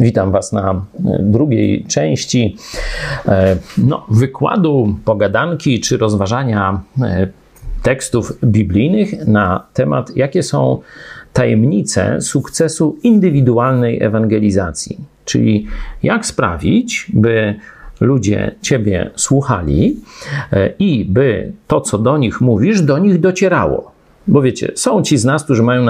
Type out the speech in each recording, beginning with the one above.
Witam Was na e, drugiej części e, no, wykładu, pogadanki czy rozważania e, tekstów biblijnych na temat, jakie są tajemnice sukcesu indywidualnej ewangelizacji. Czyli jak sprawić, by ludzie Ciebie słuchali i by to, co do nich mówisz, do nich docierało. Bo wiecie, są ci z nas, którzy mają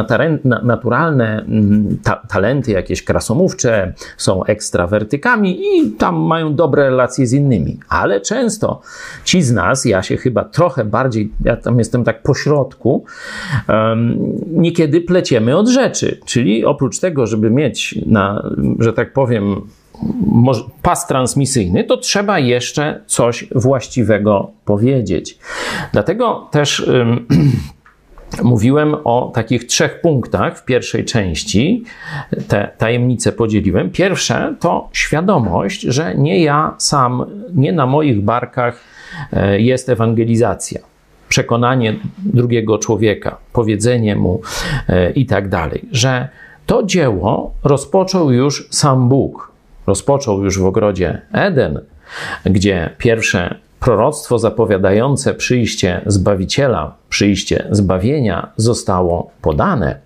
naturalne mm, ta talenty jakieś krasomówcze, są ekstrawertykami i tam mają dobre relacje z innymi. Ale często ci z nas, ja się chyba trochę bardziej, ja tam jestem tak pośrodku, um, niekiedy pleciemy od rzeczy. Czyli oprócz tego, żeby mieć na, że tak powiem, pas transmisyjny, to trzeba jeszcze coś właściwego powiedzieć. Dlatego też. Um, Mówiłem o takich trzech punktach w pierwszej części. Te tajemnice podzieliłem. Pierwsze to świadomość, że nie ja sam, nie na moich barkach e, jest ewangelizacja. Przekonanie drugiego człowieka, powiedzenie mu e, i tak dalej, że to dzieło rozpoczął już sam Bóg. Rozpoczął już w ogrodzie Eden, gdzie pierwsze proroctwo zapowiadające przyjście Zbawiciela, przyjście zbawienia zostało podane,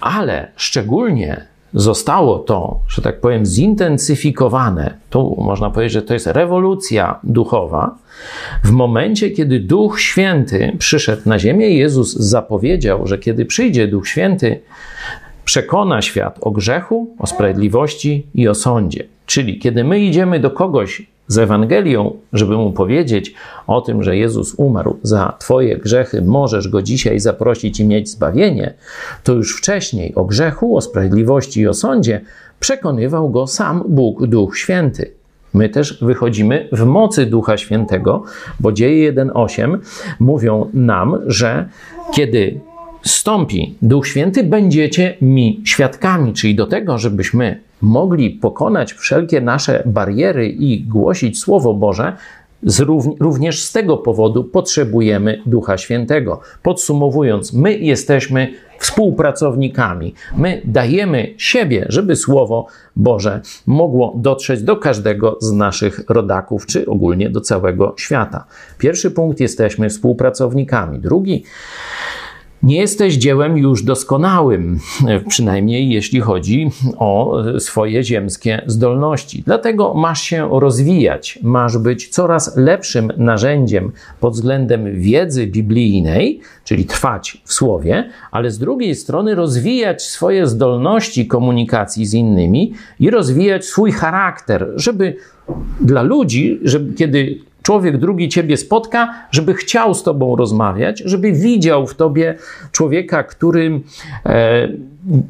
ale szczególnie zostało to, że tak powiem, zintensyfikowane. Tu można powiedzieć, że to jest rewolucja duchowa. W momencie, kiedy Duch Święty przyszedł na ziemię, Jezus zapowiedział, że kiedy przyjdzie Duch Święty, przekona świat o grzechu, o sprawiedliwości i o sądzie. Czyli kiedy my idziemy do kogoś z Ewangelią, żeby mu powiedzieć o tym, że Jezus umarł za Twoje grzechy, możesz go dzisiaj zaprosić i mieć zbawienie, to już wcześniej o grzechu, o sprawiedliwości i o sądzie przekonywał go sam Bóg, Duch Święty. My też wychodzimy w mocy Ducha Świętego, bo dzieje 1:8 mówią nam, że kiedy stąpi Duch Święty, będziecie mi świadkami, czyli do tego, żebyśmy mogli pokonać wszelkie nasze bariery i głosić Słowo Boże, również z tego powodu potrzebujemy Ducha Świętego. Podsumowując, my jesteśmy współpracownikami. My dajemy siebie, żeby Słowo Boże mogło dotrzeć do każdego z naszych rodaków, czy ogólnie do całego świata. Pierwszy punkt jesteśmy współpracownikami. Drugi nie jesteś dziełem już doskonałym, przynajmniej jeśli chodzi o swoje ziemskie zdolności. Dlatego masz się rozwijać, masz być coraz lepszym narzędziem pod względem wiedzy biblijnej, czyli trwać w słowie, ale z drugiej strony rozwijać swoje zdolności komunikacji z innymi i rozwijać swój charakter, żeby dla ludzi, żeby kiedy człowiek drugi ciebie spotka, żeby chciał z tobą rozmawiać, żeby widział w tobie człowieka, który e,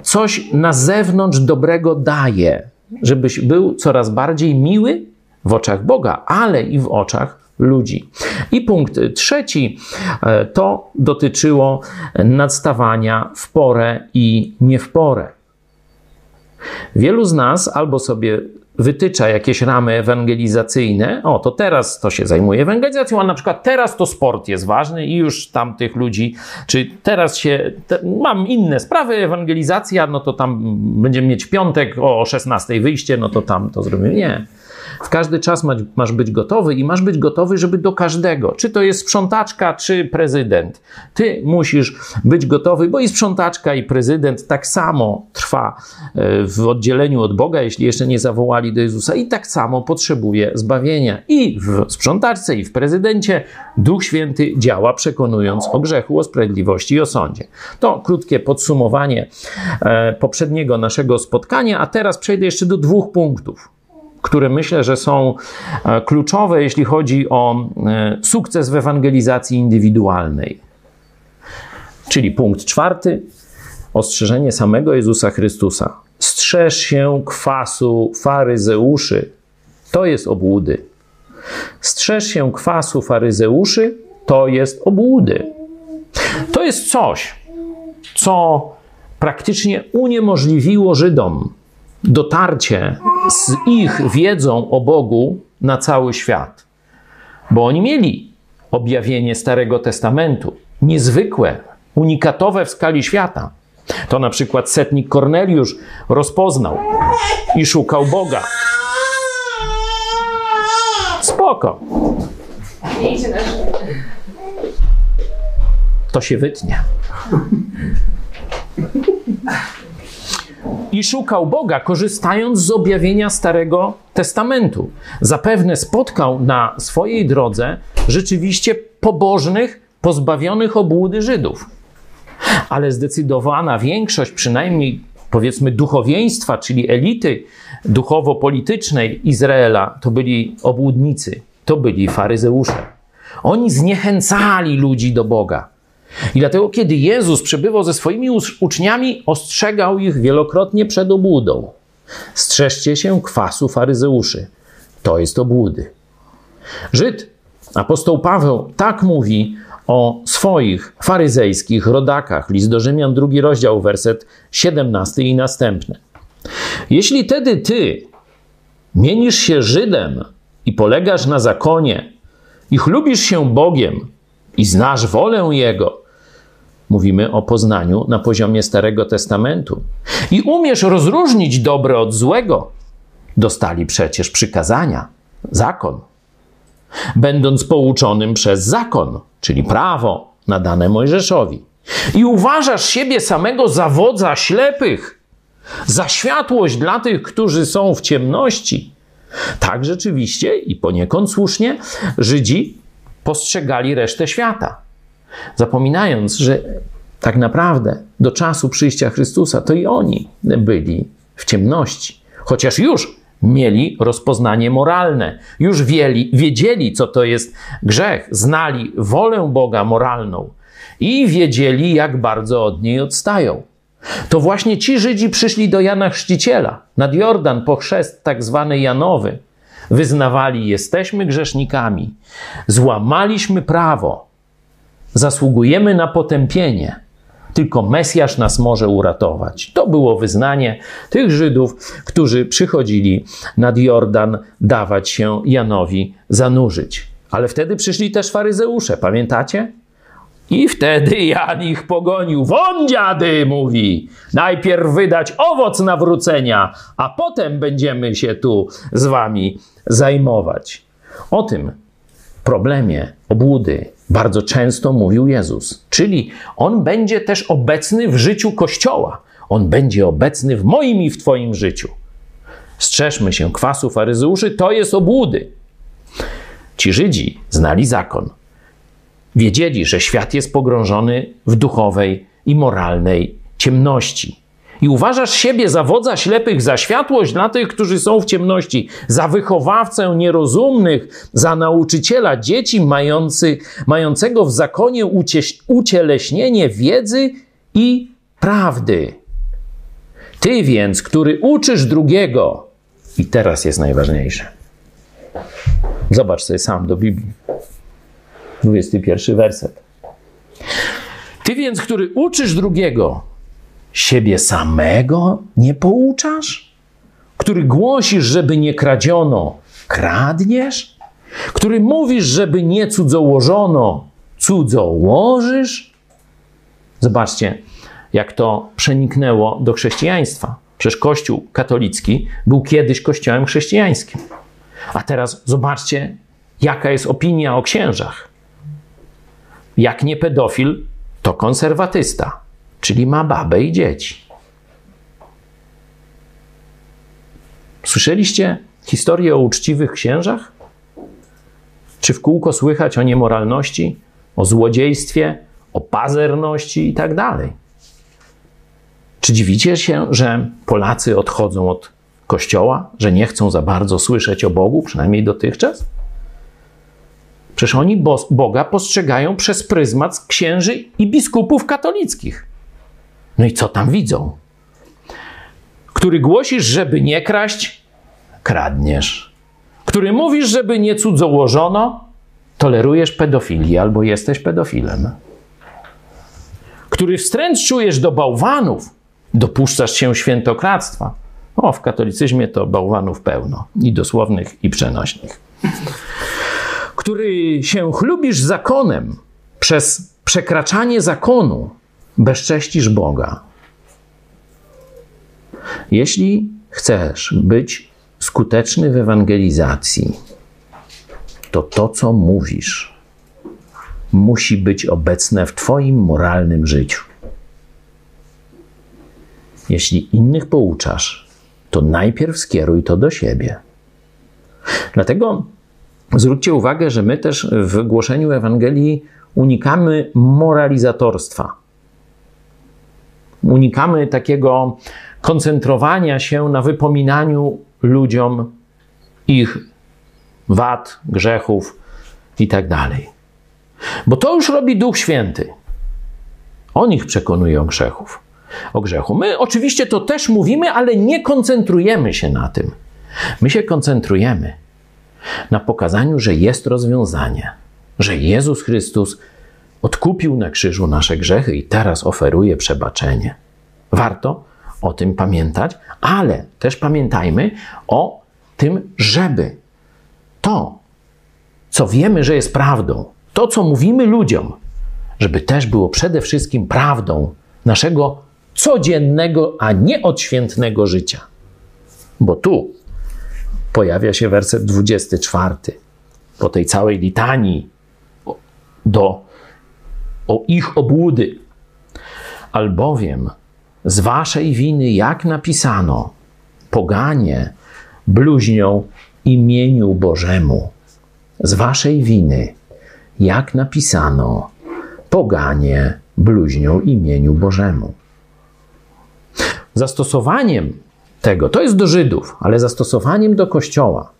coś na zewnątrz dobrego daje, żebyś był coraz bardziej miły w oczach Boga, ale i w oczach ludzi. I punkt trzeci e, to dotyczyło nadstawania w porę i nie w porę. Wielu z nas albo sobie wytycza jakieś ramy ewangelizacyjne, o to teraz to się zajmuje ewangelizacją, a na przykład teraz to sport jest ważny i już tam tych ludzi, czy teraz się, te, mam inne sprawy, ewangelizacja, no to tam będziemy mieć piątek o 16 wyjście, no to tam to zrobimy. Nie. W każdy czas masz być gotowy i masz być gotowy, żeby do każdego, czy to jest sprzątaczka, czy prezydent. Ty musisz być gotowy, bo i sprzątaczka, i prezydent tak samo trwa e, w oddzieleniu od Boga, jeśli jeszcze nie zawołali do Jezusa, i tak samo potrzebuje zbawienia. I w sprzątaczce, i w prezydencie Duch Święty działa, przekonując o grzechu, o sprawiedliwości i o sądzie. To krótkie podsumowanie e, poprzedniego naszego spotkania, a teraz przejdę jeszcze do dwóch punktów które myślę, że są e, kluczowe, jeśli chodzi o e, sukces w ewangelizacji indywidualnej. Czyli punkt czwarty, ostrzeżenie samego Jezusa Chrystusa. Strzeż się kwasu faryzeuszy. To jest obłudy. Strzeż się kwasu faryzeuszy. To jest obłudy. To jest coś, co praktycznie uniemożliwiło Żydom dotarcie z ich wiedzą o Bogu na cały świat. Bo oni mieli objawienie Starego Testamentu, niezwykłe, unikatowe w skali świata. To na przykład setnik Korneliusz rozpoznał i szukał Boga. Spoko. To się wytnie. I szukał Boga, korzystając z objawienia Starego Testamentu. Zapewne spotkał na swojej drodze rzeczywiście pobożnych, pozbawionych obłudy Żydów. Ale zdecydowana większość, przynajmniej powiedzmy duchowieństwa, czyli elity duchowo-politycznej Izraela, to byli obłudnicy, to byli faryzeusze. Oni zniechęcali ludzi do Boga. I dlatego, kiedy Jezus przebywał ze swoimi uczniami, ostrzegał ich wielokrotnie przed obłudą. Strzeżcie się kwasu faryzeuszy. To jest obłudy. Żyd, apostoł Paweł, tak mówi o swoich faryzejskich rodakach. List do Rzymian, drugi rozdział, werset 17 i następny. Jeśli tedy ty mienisz się Żydem i polegasz na zakonie, i chlubisz się Bogiem i znasz wolę Jego, mówimy o poznaniu na poziomie Starego Testamentu, i umiesz rozróżnić dobre od złego, dostali przecież przykazania, zakon. Będąc pouczonym przez zakon, czyli prawo nadane Mojżeszowi. I uważasz siebie samego za wodza ślepych, za światłość dla tych, którzy są w ciemności. Tak rzeczywiście i poniekąd słusznie Żydzi postrzegali resztę świata. Zapominając, że tak naprawdę do czasu przyjścia Chrystusa to i oni byli w ciemności. Chociaż już mieli rozpoznanie moralne, już wieli, wiedzieli, co to jest grzech, znali wolę Boga moralną i wiedzieli, jak bardzo od niej odstają. To właśnie ci Żydzi przyszli do Jana Chrzciciela nad Jordan po chrzest tak zwany Janowy. Wyznawali, jesteśmy grzesznikami, złamaliśmy prawo, zasługujemy na potępienie. Tylko Mesjasz nas może uratować. To było wyznanie tych Żydów, którzy przychodzili nad Jordan dawać się Janowi zanurzyć. Ale wtedy przyszli też faryzeusze, pamiętacie? I wtedy Jan ich pogonił. Won dziady, mówi. Najpierw wydać owoc nawrócenia, a potem będziemy się tu z wami zajmować. O tym problemie obłudy bardzo często mówił Jezus. Czyli on będzie też obecny w życiu Kościoła. On będzie obecny w moim i w Twoim życiu. Strzeżmy się kwasu faryzeuszy, to jest obłudy. Ci Żydzi znali zakon. Wiedzieli, że świat jest pogrążony w duchowej i moralnej ciemności. I uważasz siebie za wodza ślepych, za światłość dla tych, którzy są w ciemności, za wychowawcę nierozumnych, za nauczyciela dzieci mający, mającego w zakonie ucieleśnienie wiedzy i prawdy. Ty więc, który uczysz drugiego, i teraz jest najważniejsze. Zobacz sobie sam do Biblii. 21 werset. Ty więc, który uczysz drugiego, siebie samego nie pouczasz? Który głosisz, żeby nie kradziono, kradniesz? Który mówisz, żeby nie cudzołożono, cudzołożysz? Zobaczcie, jak to przeniknęło do chrześcijaństwa. Przecież Kościół katolicki był kiedyś kościołem chrześcijańskim. A teraz zobaczcie, jaka jest opinia o księżach. Jak nie pedofil, to konserwatysta, czyli ma babę i dzieci. Słyszeliście historię o uczciwych księżach? Czy w kółko słychać o niemoralności, o złodziejstwie, o pazerności i tak dalej? Czy dziwicie się, że Polacy odchodzą od kościoła, że nie chcą za bardzo słyszeć o Bogu, przynajmniej dotychczas? Przecież oni Boga postrzegają przez pryzmat księży i biskupów katolickich. No i co tam widzą? Który głosisz, żeby nie kraść, kradniesz. Który mówisz, żeby nie cudzołożono, tolerujesz pedofilię albo jesteś pedofilem. Który wstręt czujesz do bałwanów, dopuszczasz się świętokradztwa. O, w katolicyzmie to bałwanów pełno, i dosłownych, i przenośnych który się chlubisz zakonem, przez przekraczanie zakonu bezcześcisz Boga. Jeśli chcesz być skuteczny w ewangelizacji, to to, co mówisz, musi być obecne w Twoim moralnym życiu. Jeśli innych pouczasz, to najpierw skieruj to do siebie. Dlatego zwróćcie uwagę, że my też w głoszeniu Ewangelii unikamy moralizatorstwa. Unikamy takiego koncentrowania się na wypominaniu ludziom ich wad, grzechów itd. Tak Bo to już robi Duch Święty. On ich przekonuje o grzechów. O grzechu. My oczywiście to też mówimy, ale nie koncentrujemy się na tym. My się koncentrujemy na pokazaniu, że jest rozwiązanie, że Jezus Chrystus odkupił na krzyżu nasze grzechy i teraz oferuje przebaczenie. Warto o tym pamiętać, ale też pamiętajmy o tym, żeby to, co wiemy, że jest prawdą, to, co mówimy ludziom, żeby też było przede wszystkim prawdą naszego codziennego, a nie odświętnego życia. Bo tu pojawia się werset 24 po tej całej litanii do, o ich obłudy. Albowiem z waszej winy, jak napisano, poganie bluźnią imieniu Bożemu. Z waszej winy, jak napisano, poganie bluźnią imieniu Bożemu. Zastosowaniem tego, to jest do Żydów, ale zastosowaniem do Kościoła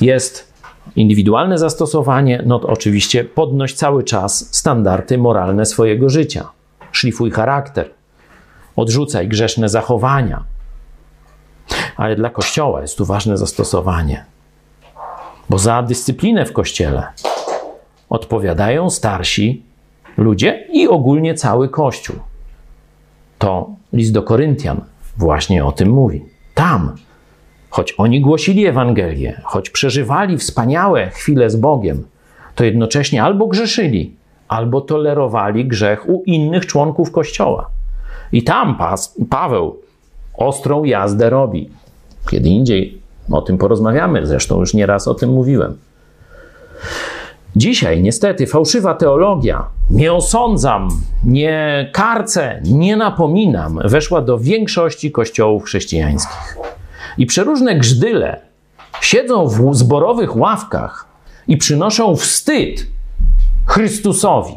jest indywidualne zastosowanie, no to oczywiście podnoś cały czas standardy moralne swojego życia. Szlifuj charakter, odrzucaj grzeszne zachowania. Ale dla Kościoła jest tu ważne zastosowanie, bo za dyscyplinę w Kościele odpowiadają starsi ludzie i ogólnie cały Kościół. To list do Koryntian właśnie o tym mówi. Tam, choć oni głosili Ewangelię, choć przeżywali wspaniałe chwile z Bogiem, to jednocześnie albo grzeszyli, albo tolerowali grzech u innych członków Kościoła. I tam pas, Paweł ostrą jazdę robi. Kiedy indziej o tym porozmawiamy, zresztą już nieraz o tym mówiłem. Dzisiaj niestety fałszywa teologia, nie osądzam, nie karcę, nie napominam, weszła do większości kościołów chrześcijańskich. I przeróżne grzdyle siedzą w zborowych ławkach i przynoszą wstyd Chrystusowi.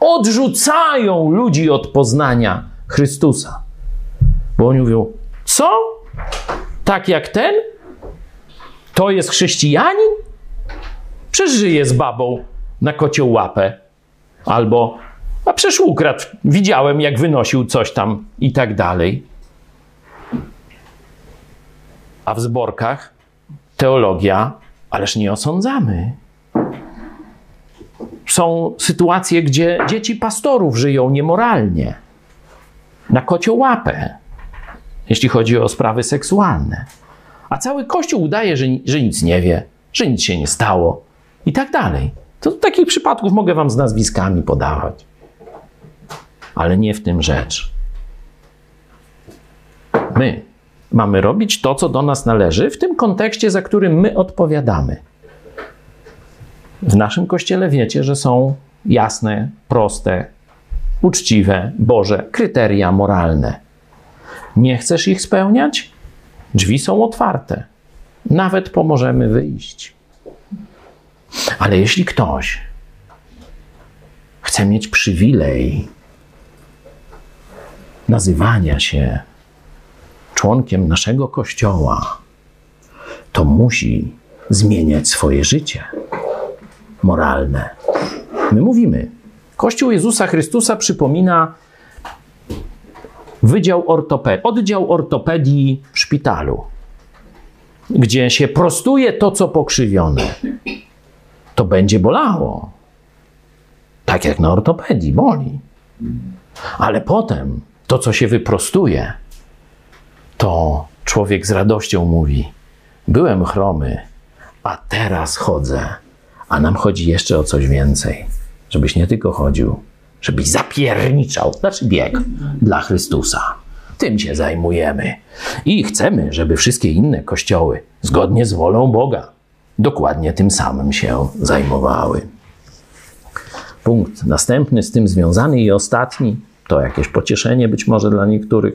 Odrzucają ludzi od poznania Chrystusa. Bo oni mówią, co? Tak jak ten? To jest chrześcijanin? Przeżyje z babą na kocią łapę. Albo, a przecież ukradł. Widziałem, jak wynosił coś tam i tak dalej. A w zborkach teologia, ależ nie osądzamy. Są sytuacje, gdzie dzieci pastorów żyją niemoralnie na kocią łapę, jeśli chodzi o sprawy seksualne. A cały Kościół udaje, że, że nic nie wie, że nic się nie stało i tak dalej. To takich przypadków mogę wam z nazwiskami podawać. Ale nie w tym rzecz. My mamy robić to, co do nas należy, w tym kontekście, za którym my odpowiadamy. W naszym kościele wiecie, że są jasne, proste, uczciwe, Boże kryteria moralne. Nie chcesz ich spełniać? Drzwi są otwarte. Nawet pomożemy wyjść. Ale jeśli ktoś chce mieć przywilej nazywania się członkiem naszego kościoła, to musi zmieniać swoje życie moralne. My mówimy, Kościół Jezusa Chrystusa przypomina wydział ortopedii, oddział ortopedii w szpitalu, gdzie się prostuje to, co pokrzywione. To będzie bolało. Tak jak na ortopedii boli. Ale potem to, co się wyprostuje, to człowiek z radością mówi: Byłem chromy, a teraz chodzę. A nam chodzi jeszcze o coś więcej żebyś nie tylko chodził, żebyś zapierniczał, znaczy bieg dla Chrystusa. tym się zajmujemy. I chcemy, żeby wszystkie inne kościoły, zgodnie z wolą Boga, dokładnie tym samym się zajmowały. Punkt następny z tym związany i ostatni, to jakieś pocieszenie być może dla niektórych.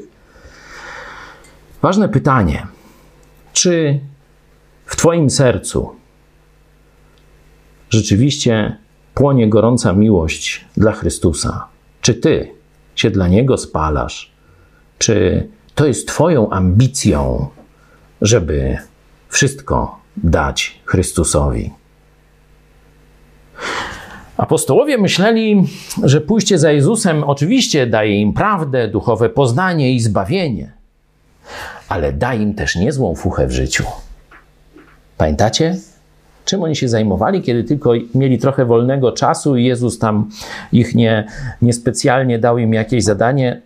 Ważne pytanie: czy w Twoim sercu rzeczywiście płonie gorąca miłość dla Chrystusa? Czy Ty się dla Niego spalasz? Czy to jest Twoją ambicją, żeby wszystko dać Chrystusowi? Apostołowie myśleli, że pójście za Jezusem oczywiście daje im prawdę, duchowe poznanie i zbawienie, ale da im też niezłą fuchę w życiu. Pamiętacie? Czym oni się zajmowali, kiedy tylko mieli trochę wolnego czasu i Jezus tam ich nie, niespecjalnie dał im jakieś zadanie?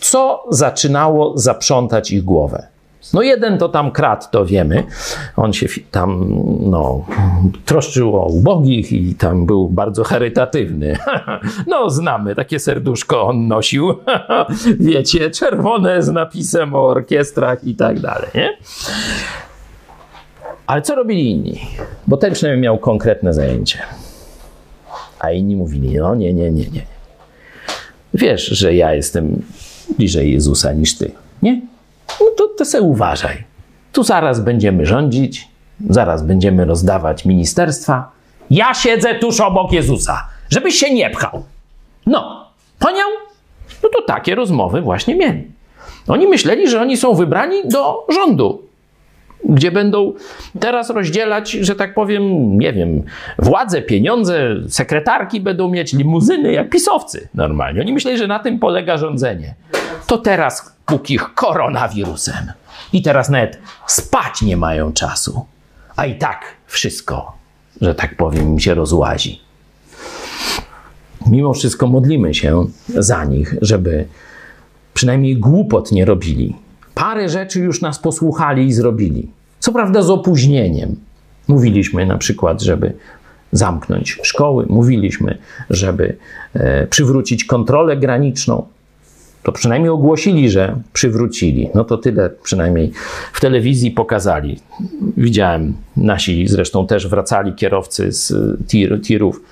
Co zaczynało zaprzątać ich głowę? No jeden to tam krat, to wiemy. On się tam no, troszczył o ubogich i tam był bardzo charytatywny. No znamy, takie serduszko on nosił. Wiecie, czerwone z napisem o orkiestrach i tak dalej, nie? Ale co robili inni? Bo ten przynajmniej miał konkretne zajęcie. A inni mówili, no nie, nie, nie, nie. Wiesz, że ja jestem bliżej Jezusa niż ty. Nie? No to, to se uważaj. Tu zaraz będziemy rządzić, zaraz będziemy rozdawać ministerstwa. Ja siedzę tuż obok Jezusa, żebyś się nie pchał. No, paniał? No to takie rozmowy właśnie mieli. Oni myśleli, że oni są wybrani do rządu, gdzie będą teraz rozdzielać, że tak powiem, nie wiem, władze, pieniądze, sekretarki będą mieć limuzyny jak pisowcy normalnie. Oni myśleli, że na tym polega rządzenie. To teraz póki ich koronawirusem. I teraz nawet spać nie mają czasu. A i tak wszystko, że tak powiem, im się rozłazi. Mimo wszystko modlimy się za nich, żeby przynajmniej głupot nie robili, Parę rzeczy już nas posłuchali i zrobili. Co prawda z opóźnieniem. Mówiliśmy na przykład, żeby zamknąć szkoły, mówiliśmy, żeby e, przywrócić kontrolę graniczną. To przynajmniej ogłosili, że przywrócili. No to tyle przynajmniej w telewizji pokazali. Widziałem, nasi zresztą też wracali kierowcy z tir, tirów.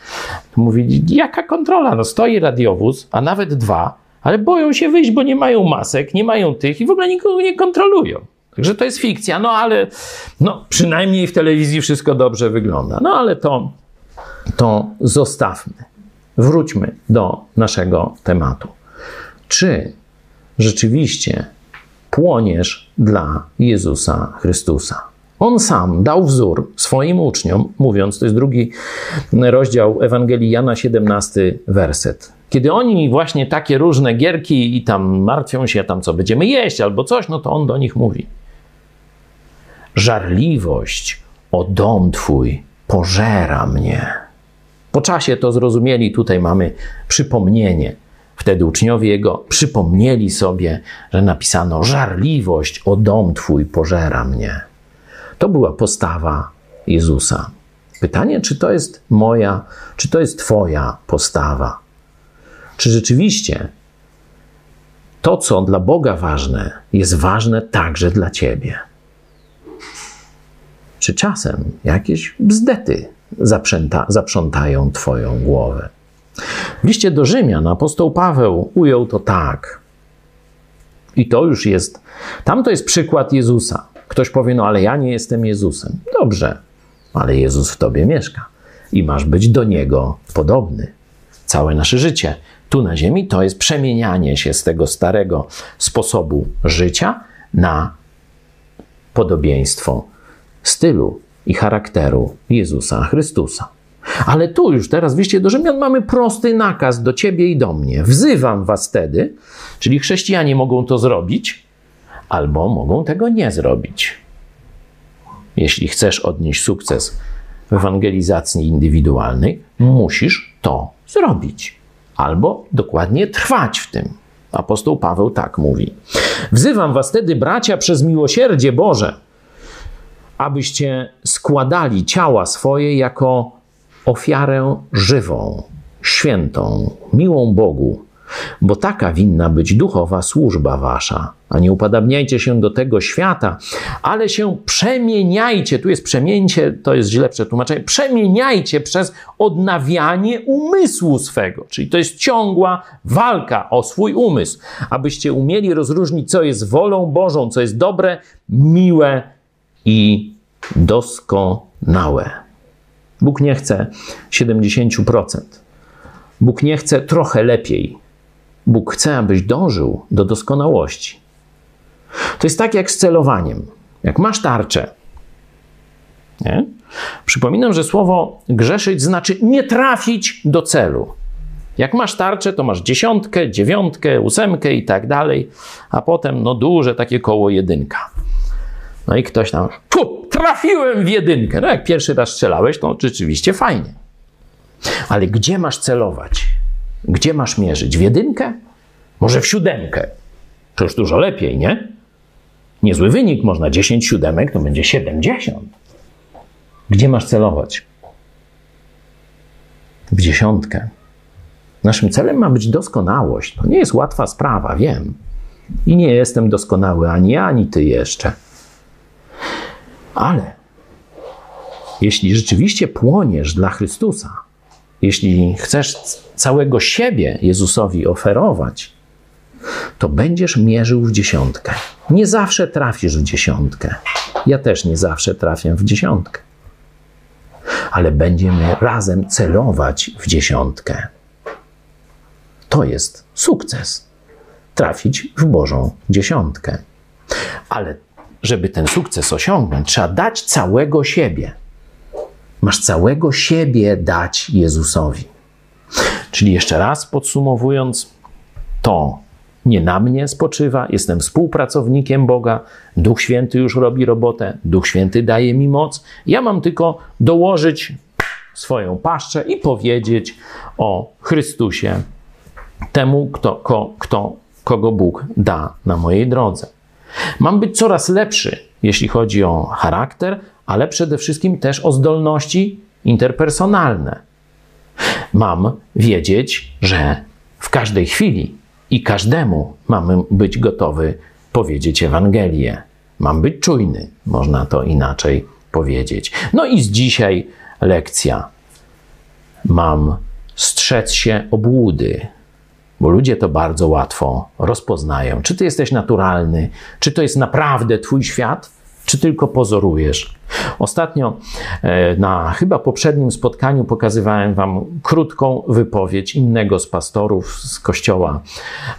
Mówili, jaka kontrola? No stoi radiowóz, a nawet dwa, ale boją się wyjść, bo nie mają masek, nie mają tych i w ogóle nikogo nie kontrolują. Także to jest fikcja, no ale no, przynajmniej w telewizji wszystko dobrze wygląda. No ale to, to zostawmy. Wróćmy do naszego tematu. Czy rzeczywiście płoniesz dla Jezusa Chrystusa? On sam dał wzór swoim uczniom, mówiąc, to jest drugi rozdział Ewangelii Jana, 17 werset. Kiedy oni właśnie takie różne gierki i tam martwią się, tam co będziemy jeść albo coś, no to on do nich mówi. Żarliwość o dom twój pożera mnie. Po czasie to zrozumieli, tutaj mamy przypomnienie. Wtedy uczniowie jego przypomnieli sobie, że napisano: Żarliwość o dom twój pożera mnie. To była postawa Jezusa. Pytanie, czy to jest moja, czy to jest Twoja postawa? Czy rzeczywiście to, co dla Boga ważne, jest ważne także dla Ciebie? Czy czasem jakieś bzdety zaprzątają Twoją głowę? W liście do Rzymian apostoł Paweł ujął to tak. I to już jest, tam to jest przykład Jezusa. Ktoś powie, no ale ja nie jestem Jezusem. Dobrze, ale Jezus w tobie mieszka i masz być do Niego podobny. Całe nasze życie tu na Ziemi to jest przemienianie się z tego starego sposobu życia na podobieństwo stylu i charakteru Jezusa Chrystusa. Ale tu już teraz w do Rzymian mamy prosty nakaz do ciebie i do mnie. Wzywam was wtedy, czyli chrześcijanie mogą to zrobić, albo mogą tego nie zrobić. Jeśli chcesz odnieść sukces w ewangelizacji indywidualnej, musisz to zrobić, albo dokładnie trwać w tym. Apostoł Paweł tak mówi: Wzywam was wtedy, bracia, przez miłosierdzie Boże, abyście składali ciała swoje jako ofiarę żywą, świętą, miłą Bogu, bo taka winna być duchowa służba wasza. A nie upadabniajcie się do tego świata, ale się przemieniajcie. Tu jest przemieńcie, to jest źle przetłumaczenie. Przemieniajcie przez odnawianie umysłu swego. Czyli to jest ciągła walka o swój umysł, abyście umieli rozróżnić, co jest wolą Bożą, co jest dobre, miłe i doskonałe. Bóg nie chce 70%. Bóg nie chce trochę lepiej. Bóg chce, abyś dążył do doskonałości. To jest tak jak z celowaniem. Jak masz tarczę, nie? Przypominam, że słowo grzeszyć znaczy nie trafić do celu. Jak masz tarczę, to masz dziesiątkę, dziewiątkę, ósemkę i tak dalej, a potem no duże takie koło jedynka. No i ktoś tam, fu, trafiłem w jedynkę. No jak pierwszy raz strzelałeś, to rzeczywiście fajnie. Ale gdzie masz celować? Gdzie masz mierzyć? W jedynkę? Może w siódemkę? To już dużo lepiej, nie? Niezły wynik, można 10 siódemek, to będzie 70. Gdzie masz celować? W dziesiątkę. Naszym celem ma być doskonałość. To nie jest łatwa sprawa, wiem. I nie jestem doskonały ani ja, ani ty jeszcze. Ale jeśli rzeczywiście płoniesz dla Chrystusa, jeśli chcesz całego siebie Jezusowi oferować, to będziesz mierzył w dziesiątkę. Nie zawsze trafisz w dziesiątkę. Ja też nie zawsze trafię w dziesiątkę. Ale będziemy razem celować w dziesiątkę. To jest sukces. Trafić w Bożą dziesiątkę. Ale żeby ten sukces osiągnąć, trzeba dać całego siebie. Masz całego siebie dać Jezusowi. Czyli jeszcze raz podsumowując, to nie na mnie spoczywa, jestem współpracownikiem Boga, Duch Święty już robi robotę, Duch Święty daje mi moc. Ja mam tylko dołożyć swoją paszczę i powiedzieć o Chrystusie temu, kto, ko, kto, kogo Bóg da na mojej drodze. Mam być coraz lepszy, jeśli chodzi o charakter, ale przede wszystkim też o zdolności interpersonalne. Mam wiedzieć, że w każdej chwili i każdemu mamy być gotowy powiedzieć Ewangelię. Mam być czujny, można to inaczej powiedzieć. No i z dzisiaj lekcja. Mam strzec się obłudy, bo ludzie to bardzo łatwo rozpoznają. Czy ty jesteś naturalny, czy to jest naprawdę twój świat, czy tylko pozorujesz. Ostatnio e, na chyba poprzednim spotkaniu pokazywałem Wam krótką wypowiedź innego z pastorów z kościoła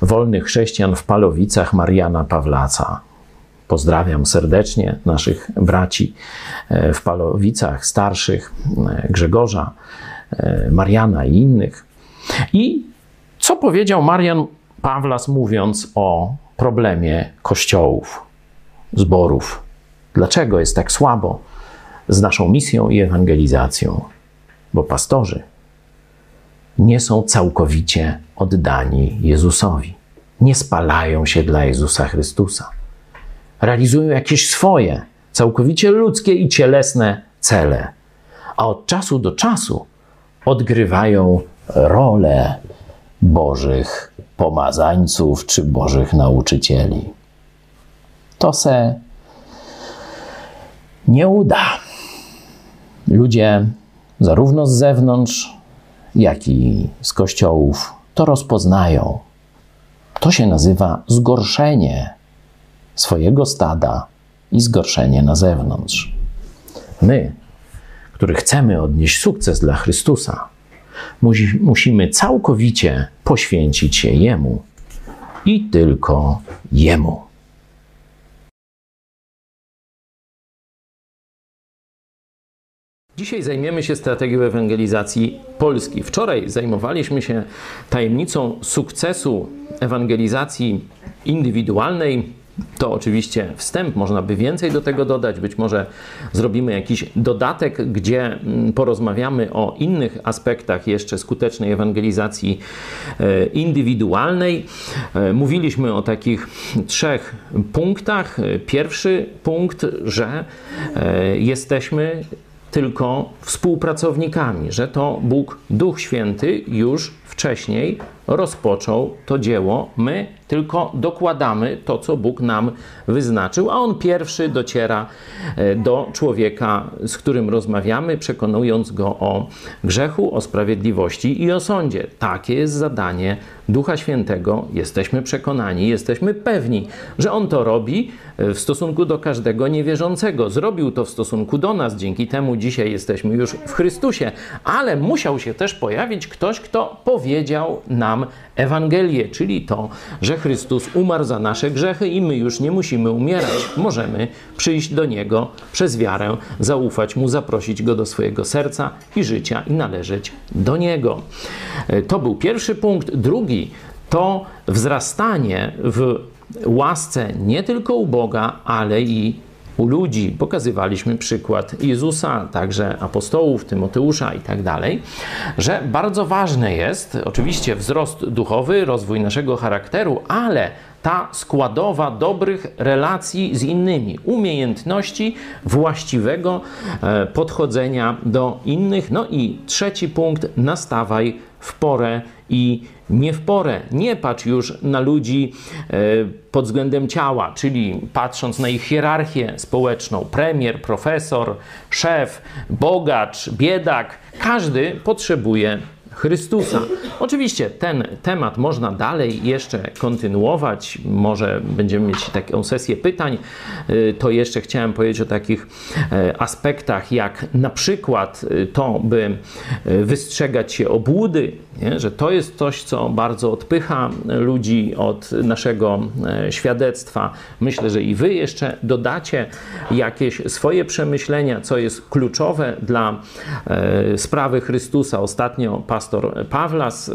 wolnych chrześcijan w Palowicach, Mariana Pawlaca. Pozdrawiam serdecznie naszych braci e, w Palowicach, starszych, e, Grzegorza, Mariana i innych. I co powiedział Marian Pawlas, mówiąc o problemie kościołów, zborów? Dlaczego jest tak słabo z naszą misją i ewangelizacją? Bo pastorzy nie są całkowicie oddani Jezusowi. Nie spalają się dla Jezusa Chrystusa. Realizują jakieś swoje, całkowicie ludzkie i cielesne cele, a od czasu do czasu odgrywają rolę Bożych pomazańców czy Bożych nauczycieli. To se nie uda. Ludzie, zarówno z zewnątrz, jak i z kościołów, to rozpoznają. To się nazywa zgorszenie swojego stada i zgorszenie na zewnątrz. My, którzy chcemy odnieść sukces dla Chrystusa, musimy całkowicie poświęcić się Jemu i tylko Jemu. Dzisiaj zajmiemy się strategią ewangelizacji Polski. Wczoraj zajmowaliśmy się tajemnicą sukcesu ewangelizacji indywidualnej. To oczywiście wstęp, można by więcej do tego dodać. Być może zrobimy jakiś dodatek, gdzie mm, porozmawiamy o innych aspektach jeszcze skutecznej ewangelizacji e, indywidualnej. E, mówiliśmy o takich trzech punktach. Pierwszy punkt, że e, jesteśmy tylko współpracownikami, że to Bóg, Duch Święty już wcześniej rozpoczął to dzieło. My tylko dokładamy to, co Bóg nam wyznaczył, a On pierwszy dociera e, do człowieka, z którym rozmawiamy, przekonując go o grzechu, o sprawiedliwości i o sądzie. Takie jest zadanie Ducha Świętego. Jesteśmy przekonani, jesteśmy pewni, że On to robi e, w stosunku do każdego niewierzącego. Zrobił to w stosunku do nas, dzięki temu dzisiaj jesteśmy już w Chrystusie, ale musiał się też pojawić ktoś, kto powiedział nam Ewangelię, czyli to, że Chrystus umarł za nasze grzechy i my już nie musimy umierać. Możemy przyjść do Niego przez wiarę, zaufać Mu, zaprosić Go do swojego serca i życia i należeć do Niego. E, to był pierwszy punkt. Drugi to wzrastanie w łasce nie tylko u Boga, ale i u ludzi. Pokazywaliśmy przykład Jezusa, także apostołów, Tymoteusza i tak dalej, że bardzo ważne jest oczywiście wzrost duchowy, rozwój naszego charakteru, ale ta składowa dobrych relacji z innymi, umiejętności właściwego e, podchodzenia do innych. No i trzeci punkt, nastawaj w porę i nie w porę. Nie patrz już na ludzi e, pod względem ciała, czyli patrząc na ich hierarchię społeczną, premier, profesor, szef, bogacz, biedak, każdy potrzebuje Chrystusa. Oczywiście ten temat można dalej jeszcze kontynuować. Może będziemy mieć taką sesję pytań. Y, to jeszcze chciałem powiedzieć o takich e, aspektach, jak na przykład to, by wystrzegać się obłudy, nie? że to jest coś, co bardzo odpycha ludzi od naszego e, świadectwa. Myślę, że i wy jeszcze dodacie jakieś swoje przemyślenia, co jest kluczowe dla e, sprawy Chrystusa. Ostatnio pastor Pawlas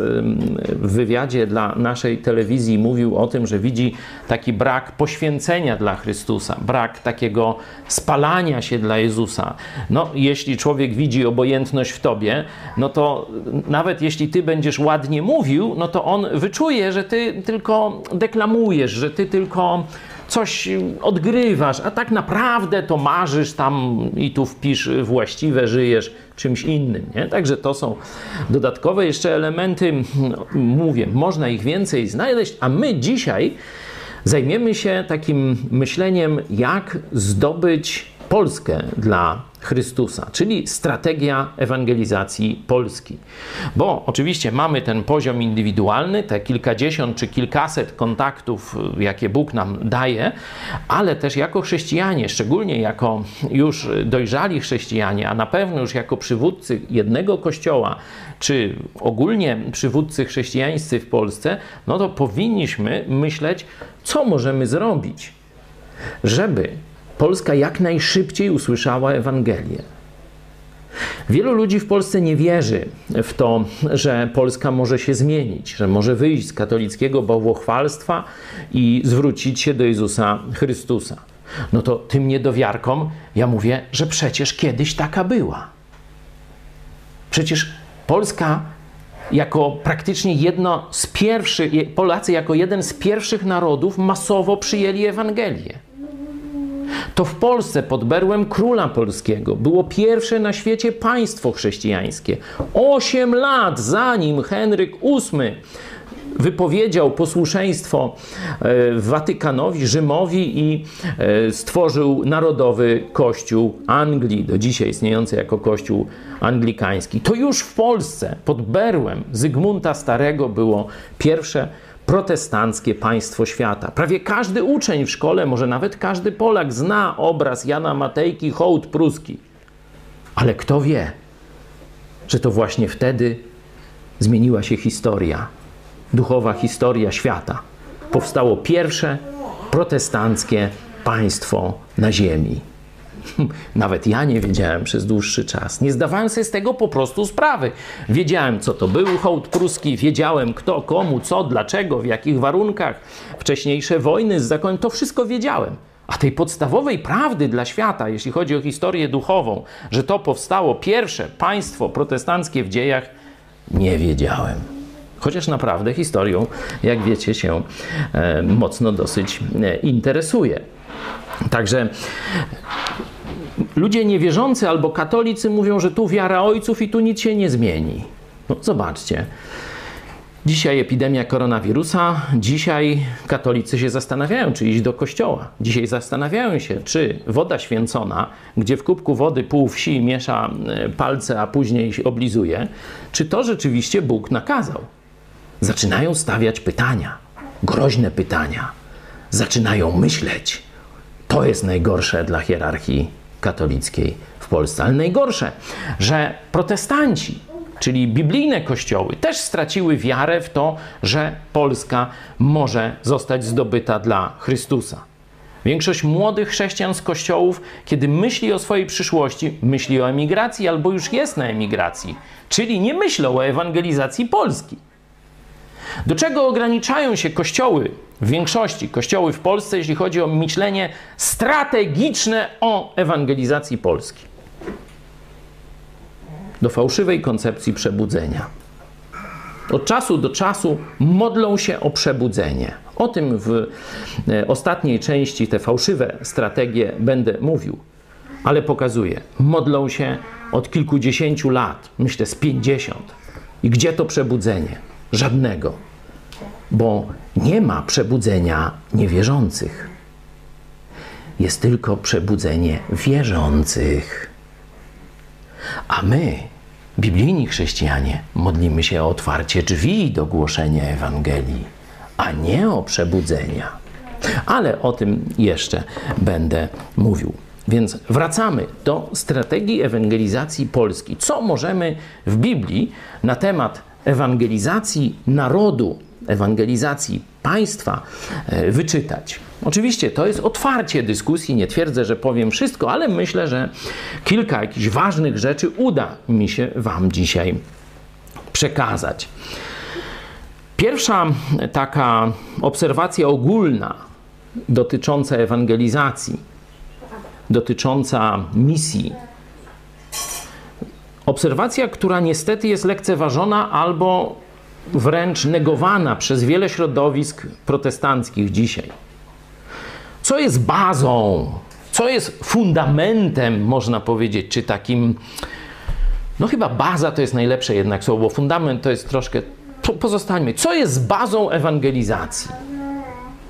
w wywiadzie dla naszej telewizji mówił o tym, że widzi taki brak poświęcenia dla Chrystusa, brak takiego spalania się dla Jezusa. No, jeśli człowiek widzi obojętność w tobie, no to nawet jeśli ty będziesz ładnie mówił, no to on wyczuje, że ty tylko deklamujesz, że ty tylko coś odgrywasz, a tak naprawdę to marzysz tam i tu wpisz właściwe, żyjesz czymś innym. Nie? Także to są dodatkowe jeszcze elementy. Mówię, można ich więcej znaleźć, a my dzisiaj zajmiemy się takim myśleniem, jak zdobyć Polskę dla Chrystusa, czyli strategia ewangelizacji Polski. Bo oczywiście mamy ten poziom indywidualny, te kilkadziesiąt czy kilkaset kontaktów, jakie Bóg nam daje, ale też jako chrześcijanie, szczególnie jako już dojrzali chrześcijanie, a na pewno już jako przywódcy jednego kościoła, czy ogólnie przywódcy chrześcijańscy w Polsce, no to powinniśmy myśleć, co możemy zrobić, żeby Polska jak najszybciej usłyszała Ewangelię. Wielu ludzi w Polsce nie wierzy w to, że Polska może się zmienić, że może wyjść z katolickiego bałwochwalstwa i zwrócić się do Jezusa Chrystusa. No to tym niedowiarkom ja mówię, że przecież kiedyś taka była. Przecież Polska jako praktycznie jedno z pierwszych, Polacy jako jeden z pierwszych narodów masowo przyjęli Ewangelię. To w Polsce pod berłem króla polskiego było pierwsze na świecie państwo chrześcijańskie. Osiem lat zanim Henryk VIII wypowiedział posłuszeństwo e, Watykanowi, Rzymowi i e, stworzył Narodowy Kościół Anglii, do dzisiaj istniejący jako Kościół Anglikański. To już w Polsce pod berłem Zygmunta Starego było pierwsze protestanckie państwo świata. Prawie każdy uczeń w szkole, może nawet każdy Polak zna obraz Jana Matejki, hołd pruski. Ale kto wie, że to właśnie wtedy zmieniła się historia, duchowa historia świata. Powstało pierwsze protestanckie państwo na ziemi. Nawet ja nie wiedziałem przez dłuższy czas. Nie zdawałem sobie z tego po prostu sprawy. Wiedziałem, co to był hołd pruski, wiedziałem kto, komu, co, dlaczego, w jakich warunkach, wcześniejsze wojny z zakonem, to wszystko wiedziałem. A tej podstawowej prawdy dla świata, jeśli chodzi o historię duchową, że to powstało pierwsze państwo protestanckie w dziejach, nie wiedziałem. Chociaż naprawdę historią, jak wiecie, się e, mocno dosyć e, interesuje. Także ludzie niewierzący albo katolicy mówią, że tu wiara ojców i tu nic się nie zmieni. No zobaczcie. Dzisiaj epidemia koronawirusa. Dzisiaj katolicy się zastanawiają, czy iść do kościoła. Dzisiaj zastanawiają się, czy woda święcona, gdzie w kubku wody pół wsi miesza e, palce, a później się oblizuje, czy to rzeczywiście Bóg nakazał. Zaczynają stawiać pytania, groźne pytania. Zaczynają myśleć. To jest najgorsze dla hierarchii katolickiej w Polsce. Ale najgorsze, że protestanci, czyli biblijne kościoły, też straciły wiarę w to, że Polska może zostać zdobyta dla Chrystusa. Większość młodych chrześcijan z kościołów, kiedy myśli o swojej przyszłości, myśli o emigracji albo już jest na emigracji, czyli nie myślą o ewangelizacji Polski. Do czego ograniczają się kościoły, w większości kościoły w Polsce, jeśli chodzi o myślenie strategiczne o ewangelizacji Polski? Do fałszywej koncepcji przebudzenia. Od czasu do czasu modlą się o przebudzenie. O tym w e, ostatniej części te fałszywe strategie będę mówił, ale pokazuję. Modlą się od kilkudziesięciu lat, myślę z pięćdziesiąt. I gdzie to przebudzenie? Żadnego, bo nie ma przebudzenia niewierzących. Jest tylko przebudzenie wierzących. A my, biblijni chrześcijanie, modlimy się o otwarcie drzwi do głoszenia Ewangelii, a nie o przebudzenia. Ale o tym jeszcze będę mówił. Więc wracamy do strategii ewangelizacji Polski. Co możemy w Biblii na temat ewangelizacji narodu, ewangelizacji państwa e, wyczytać. Oczywiście to jest otwarcie dyskusji, nie twierdzę, że powiem wszystko, ale myślę, że kilka jakichś ważnych rzeczy uda mi się Wam dzisiaj przekazać. Pierwsza taka obserwacja ogólna dotycząca ewangelizacji, dotycząca misji Obserwacja, która niestety jest lekceważona albo wręcz negowana przez wiele środowisk protestanckich dzisiaj. Co jest bazą, co jest fundamentem, można powiedzieć, czy takim. No chyba baza to jest najlepsze jednak słowo, fundament to jest troszkę. Pozostańmy. Co jest bazą ewangelizacji?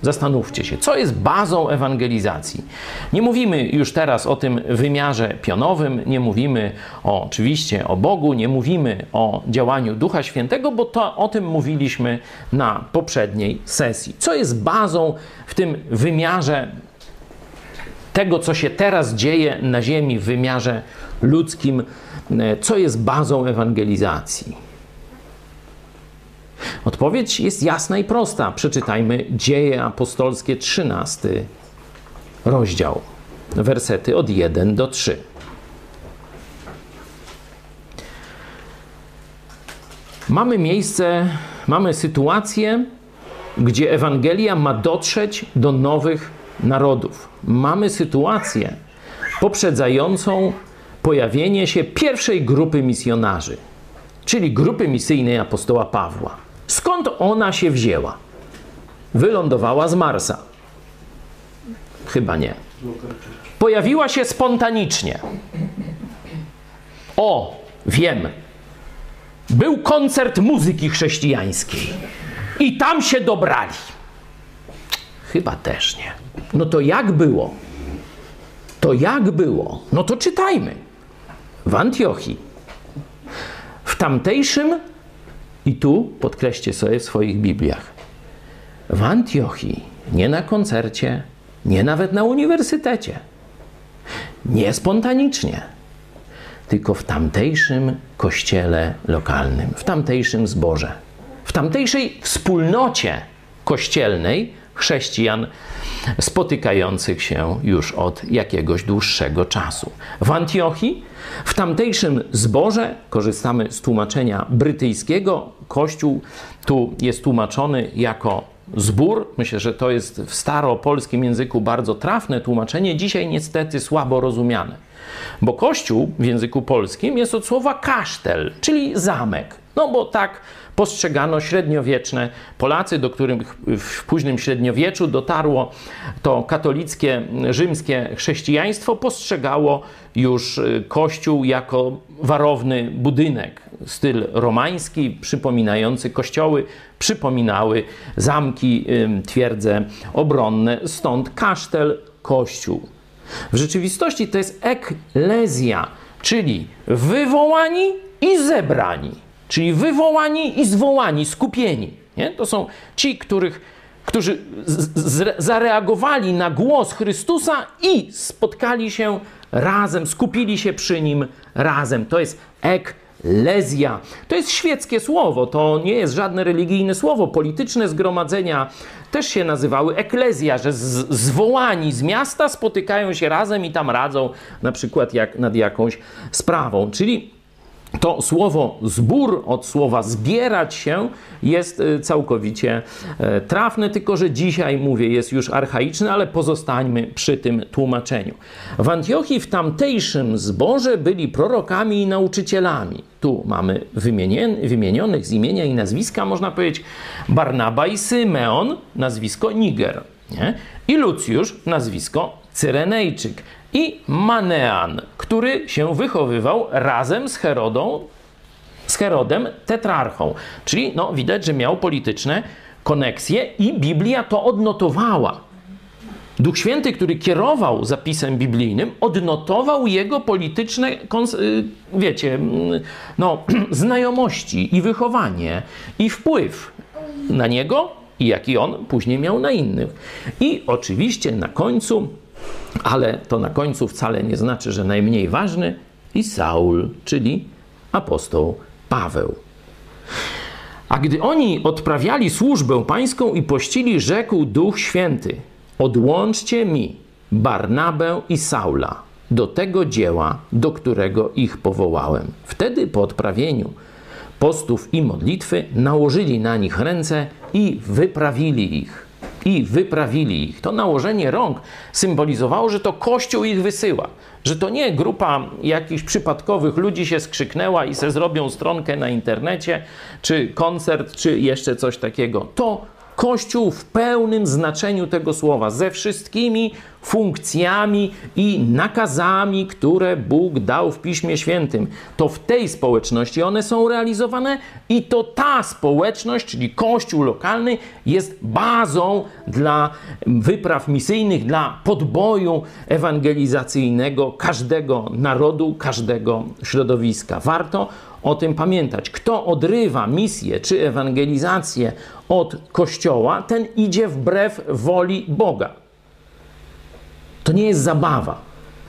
Zastanówcie się, co jest bazą ewangelizacji. Nie mówimy już teraz o tym wymiarze pionowym, nie mówimy o, oczywiście o Bogu, nie mówimy o działaniu Ducha Świętego, bo to, o tym mówiliśmy na poprzedniej sesji. Co jest bazą w tym wymiarze tego, co się teraz dzieje na Ziemi, w wymiarze ludzkim, co jest bazą ewangelizacji? Odpowiedź jest jasna i prosta. Przeczytajmy Dzieje Apostolskie 13 rozdział, wersety od 1 do 3. Mamy miejsce, mamy sytuację, gdzie Ewangelia ma dotrzeć do nowych narodów. Mamy sytuację poprzedzającą pojawienie się pierwszej grupy misjonarzy, czyli grupy misyjnej apostoła Pawła. Skąd ona się wzięła? Wylądowała z Marsa. Chyba nie. Pojawiła się spontanicznie. O, wiem. Był koncert muzyki chrześcijańskiej. I tam się dobrali. Chyba też nie. No to jak było? To jak było? No to czytajmy. W Antiochii. W tamtejszym i tu podkreślcie sobie w swoich Bibliach. W Antiochii, nie na koncercie, nie nawet na uniwersytecie, nie spontanicznie, tylko w tamtejszym kościele lokalnym, w tamtejszym zborze, w tamtejszej wspólnocie kościelnej chrześcijan spotykających się już od jakiegoś dłuższego czasu. W Antiochii, w tamtejszym zborze, korzystamy z tłumaczenia brytyjskiego, Kościół tu jest tłumaczony jako zbór. Myślę, że to jest w staropolskim języku bardzo trafne tłumaczenie, dzisiaj niestety słabo rozumiane. Bo Kościół w języku polskim jest od słowa kasztel, czyli zamek. No bo tak postrzegano średniowieczne Polacy, do których w późnym średniowieczu dotarło to katolickie, rzymskie chrześcijaństwo, postrzegało już y, kościół jako warowny budynek. Styl romański, przypominający kościoły, przypominały zamki, twierdze obronne, stąd kasztel, kościół. W rzeczywistości to jest eklezja, czyli wywołani i zebrani, czyli wywołani i zwołani, skupieni. Nie? To są ci, których, którzy zareagowali na głos Chrystusa i spotkali się razem, skupili się przy nim razem. To jest eklezja. To jest świeckie słowo, to nie jest żadne religijne słowo. Polityczne zgromadzenia też się nazywały eklezja, że zwołani z miasta spotykają się razem i tam radzą na przykład jak nad jakąś sprawą. Czyli to słowo zbór od słowa zbierać się jest y, całkowicie e, trafne, tylko że dzisiaj mówię jest już archaiczne, ale pozostańmy przy tym tłumaczeniu. W Antiochii w tamtejszym zborze byli prorokami i nauczycielami. Tu mamy wymienionych z imienia i nazwiska, można powiedzieć, Barnaba i Symeon, nazwisko Niger, nie? i Lucjusz, nazwisko Cyrenejczyk i Manean, który się wychowywał razem z Herodą, z Herodem tetrarchą. Czyli no, widać, że miał polityczne koneksje i Biblia to odnotowała. Duch Święty, który kierował zapisem biblijnym, odnotował jego polityczne, y, wiecie, mm, no, znajomości i wychowanie i wpływ na niego i jaki on później miał na innych. I oczywiście na końcu ale to na końcu wcale nie znaczy, że najmniej ważny i Saul, czyli apostoł Paweł. A gdy oni odprawiali służbę pańską i pościli, rzekł Duch Święty: Odłączcie mi Barnabę i Saula do tego dzieła, do którego ich powołałem. Wtedy po odprawieniu postów i modlitwy nałożyli na nich ręce i wyprawili ich i wyprawili ich. To nałożenie rąk symbolizowało, że to Kościół ich wysyła, że to nie grupa jakichś przypadkowych ludzi się skrzyknęła i se zrobią stronkę na internecie, czy koncert, czy jeszcze coś takiego. To Kościół w pełnym znaczeniu tego słowa, ze wszystkimi funkcjami i nakazami, które Bóg dał w Piśmie Świętym. To w tej społeczności one są realizowane i to ta społeczność, czyli Kościół lokalny, jest bazą dla wypraw misyjnych, dla podboju ewangelizacyjnego każdego narodu, każdego środowiska. Warto o tym pamiętać. Kto odrywa misję czy ewangelizację od Kościoła, ten idzie wbrew woli Boga. To nie jest zabawa.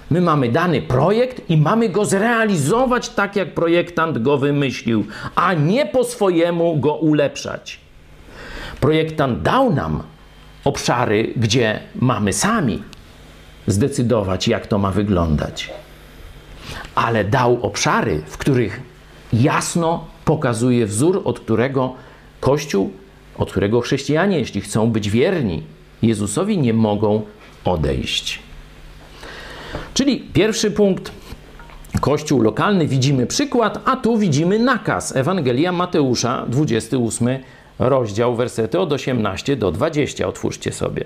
My mamy dany projekt i mamy go zrealizować tak, jak projektant go wymyślił, a nie po swojemu go ulepszać. Projektant dał nam obszary, gdzie mamy sami zdecydować, jak to ma wyglądać. Ale dał obszary, w których jasno pokazuje wzór, od którego Kościół, od którego chrześcijanie, jeśli chcą być wierni Jezusowi, nie mogą odejść. Czyli pierwszy punkt, Kościół lokalny, widzimy przykład, a tu widzimy nakaz. Ewangelia Mateusza, 28 rozdział, wersety od 18 do 20. Otwórzcie sobie.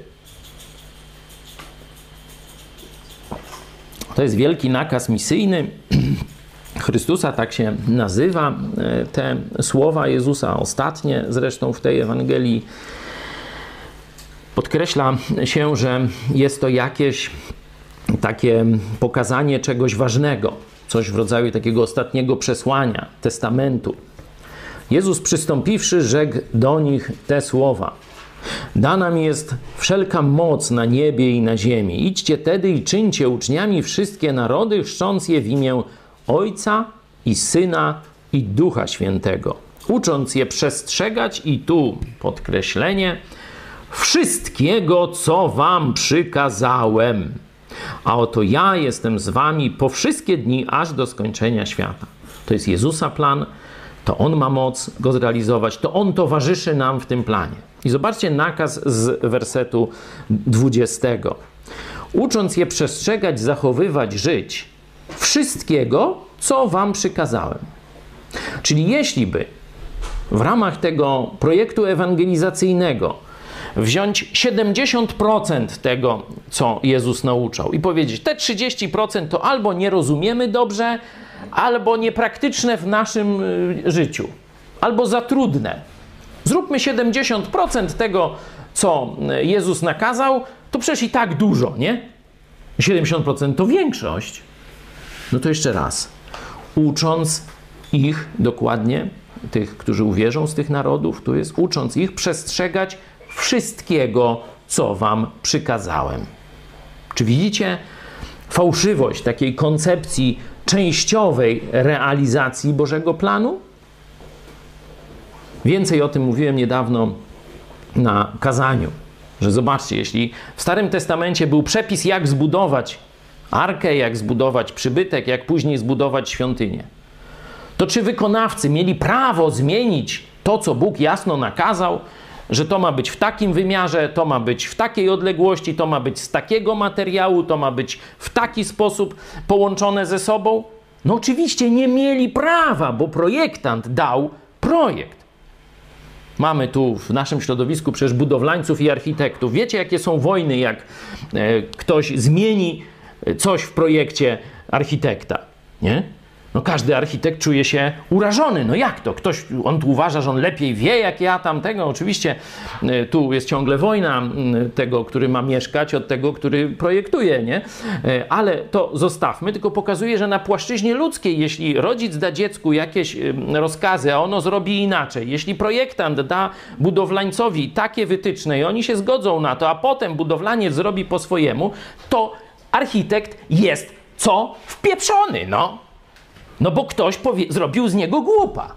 To jest wielki nakaz misyjny. Chrystusa, tak się nazywa e, te słowa Jezusa, ostatnie zresztą w tej Ewangelii. Podkreśla się, że jest to jakieś takie pokazanie czegoś ważnego, coś w rodzaju takiego ostatniego przesłania, testamentu. Jezus przystąpiwszy, rzekł do nich te słowa. Dana mi jest wszelka moc na niebie i na ziemi. Idźcie tedy i czyńcie uczniami wszystkie narody, chrzcząc je w imię Ojca i Syna i Ducha Świętego, ucząc je przestrzegać i tu podkreślenie wszystkiego, co wam przykazałem. A oto ja jestem z wami po wszystkie dni, aż do skończenia świata. To jest Jezusa plan, to On ma moc go zrealizować, to On towarzyszy nam w tym planie. I zobaczcie nakaz z wersetu 20. Ucząc je przestrzegać, zachowywać, żyć, wszystkiego, co wam przykazałem. Czyli jeśli by w ramach tego projektu ewangelizacyjnego wziąć 70% tego, co Jezus nauczał i powiedzieć, te 30% to albo nie rozumiemy dobrze, albo niepraktyczne w naszym y, życiu, albo za trudne. Zróbmy 70% tego, co Jezus nakazał, to przecież i tak dużo, nie? 70% to większość. No to jeszcze raz. Ucząc ich dokładnie, tych, którzy uwierzą z tych narodów, tu jest, ucząc ich przestrzegać wszystkiego, co wam przykazałem. Czy widzicie fałszywość takiej koncepcji częściowej realizacji Bożego planu? Więcej o tym mówiłem niedawno na kazaniu, że zobaczcie, jeśli w Starym Testamencie był przepis, jak zbudować arkę, jak zbudować przybytek, jak później zbudować świątynię, to czy wykonawcy mieli prawo zmienić to, co Bóg jasno nakazał, że to ma być w takim wymiarze, to ma być w takiej odległości, to ma być z takiego materiału, to ma być w taki sposób połączone ze sobą? No oczywiście nie mieli prawa, bo projektant dał projekt. Mamy tu w naszym środowisku przecież budowlańców i architektów. Wiecie, jakie są wojny, jak e, ktoś zmieni coś w projekcie architekta, nie? No każdy architekt czuje się urażony. No jak to? Ktoś, on tu uważa, że on lepiej wie, jak ja tamtego. Oczywiście e, tu jest ciągle wojna tego, który ma mieszkać, od tego, który projektuje, nie? E, ale to zostawmy, tylko pokazuje, że na płaszczyźnie ludzkiej, jeśli rodzic da dziecku jakieś rozkazy, a ono zrobi inaczej, jeśli projektant da budowlańcowi takie wytyczne i oni się zgodzą na to, a potem budowlaniec zrobi po swojemu, to architekt jest co? Wpieprzony, no. No bo ktoś zrobił z niego głupa.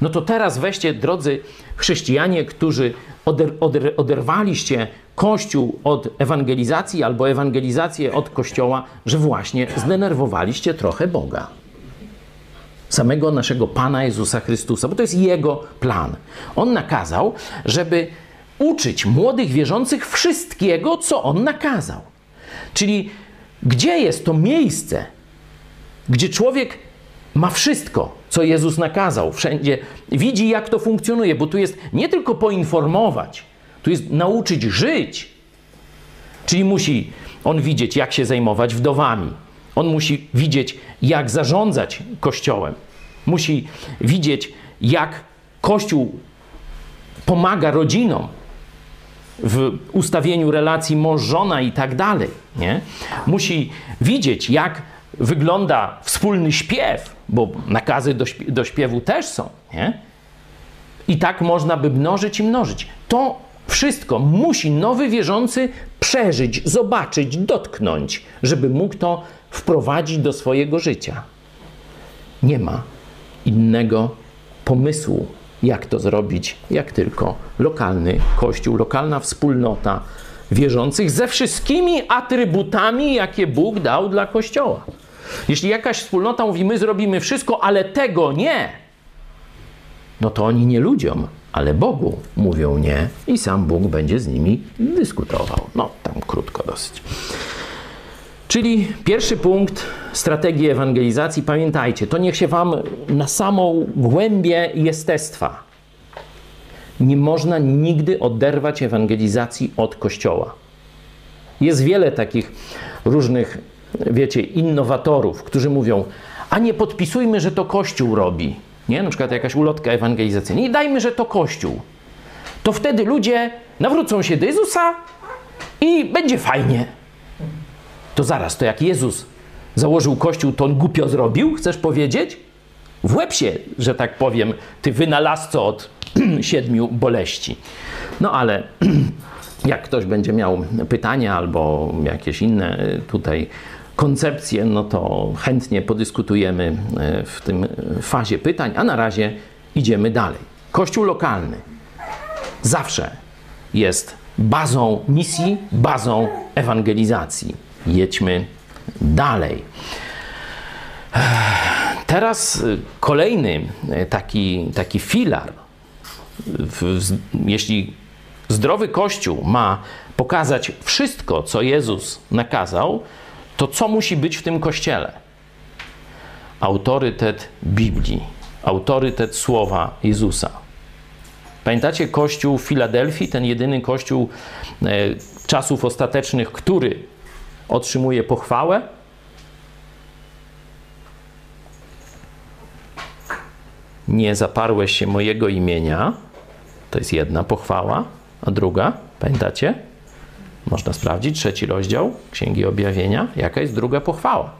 No to teraz weźcie, drodzy chrześcijanie, którzy oder, oder, oderwaliście Kościół od ewangelizacji albo ewangelizację od Kościoła, że właśnie zdenerwowaliście trochę Boga. Samego naszego Pana Jezusa Chrystusa, bo to jest Jego plan. On nakazał, żeby uczyć młodych wierzących wszystkiego, co On nakazał. Czyli gdzie jest to miejsce, gdzie człowiek ma wszystko, co Jezus nakazał, wszędzie widzi, jak to funkcjonuje, bo tu jest nie tylko poinformować, tu jest nauczyć żyć. Czyli musi on widzieć, jak się zajmować wdowami, on musi widzieć, jak zarządzać kościołem, musi widzieć, jak kościół pomaga rodzinom, w ustawieniu relacji mąż-żona i tak dalej. Nie? Musi widzieć, jak wygląda wspólny śpiew, bo nakazy do, śpiew, do śpiewu też są. Nie? I tak można by mnożyć i mnożyć. To wszystko musi nowy wierzący przeżyć, zobaczyć, dotknąć, żeby mógł to wprowadzić do swojego życia. Nie ma innego pomysłu jak to zrobić, jak tylko lokalny kościół, lokalna wspólnota wierzących ze wszystkimi atrybutami, jakie Bóg dał dla kościoła. Jeśli jakaś wspólnota mówi, my zrobimy wszystko, ale tego nie, no to oni nie ludziom, ale Bogu mówią nie i sam Bóg będzie z nimi dyskutował. No, tam krótko dosyć. Czyli pierwszy punkt strategii ewangelizacji, pamiętajcie, to niech się Wam na samą głębię jestestwa. Nie można nigdy oderwać ewangelizacji od Kościoła. Jest wiele takich różnych, wiecie, innowatorów, którzy mówią, a nie podpisujmy, że to Kościół robi. Nie? Na przykład jakaś ulotka ewangelizacyjna. Nie dajmy, że to Kościół. To wtedy ludzie nawrócą się do Jezusa i będzie fajnie. To zaraz, to jak Jezus założył kościół, to on głupio zrobił, chcesz powiedzieć? W łeb się, że tak powiem, ty wynalazco od siedmiu boleści. No ale jak ktoś będzie miał pytania albo jakieś inne tutaj koncepcje, no to chętnie podyskutujemy e, w tym fazie pytań, a na razie idziemy dalej. Kościół lokalny zawsze jest bazą misji, bazą ewangelizacji jedźmy dalej. Teraz kolejny taki, taki filar. Jeśli zdrowy Kościół ma pokazać wszystko, co Jezus nakazał, to co musi być w tym kościele? Autorytet Biblii, autorytet słowa Jezusa. Pamiętacie kościół w Filadelfii, ten jedyny kościół e, czasów ostatecznych, który otrzymuje pochwałę? Nie zaparłeś się mojego imienia. To jest jedna pochwała. A druga, pamiętacie? Można sprawdzić, trzeci rozdział Księgi Objawienia. Jaka jest druga pochwała?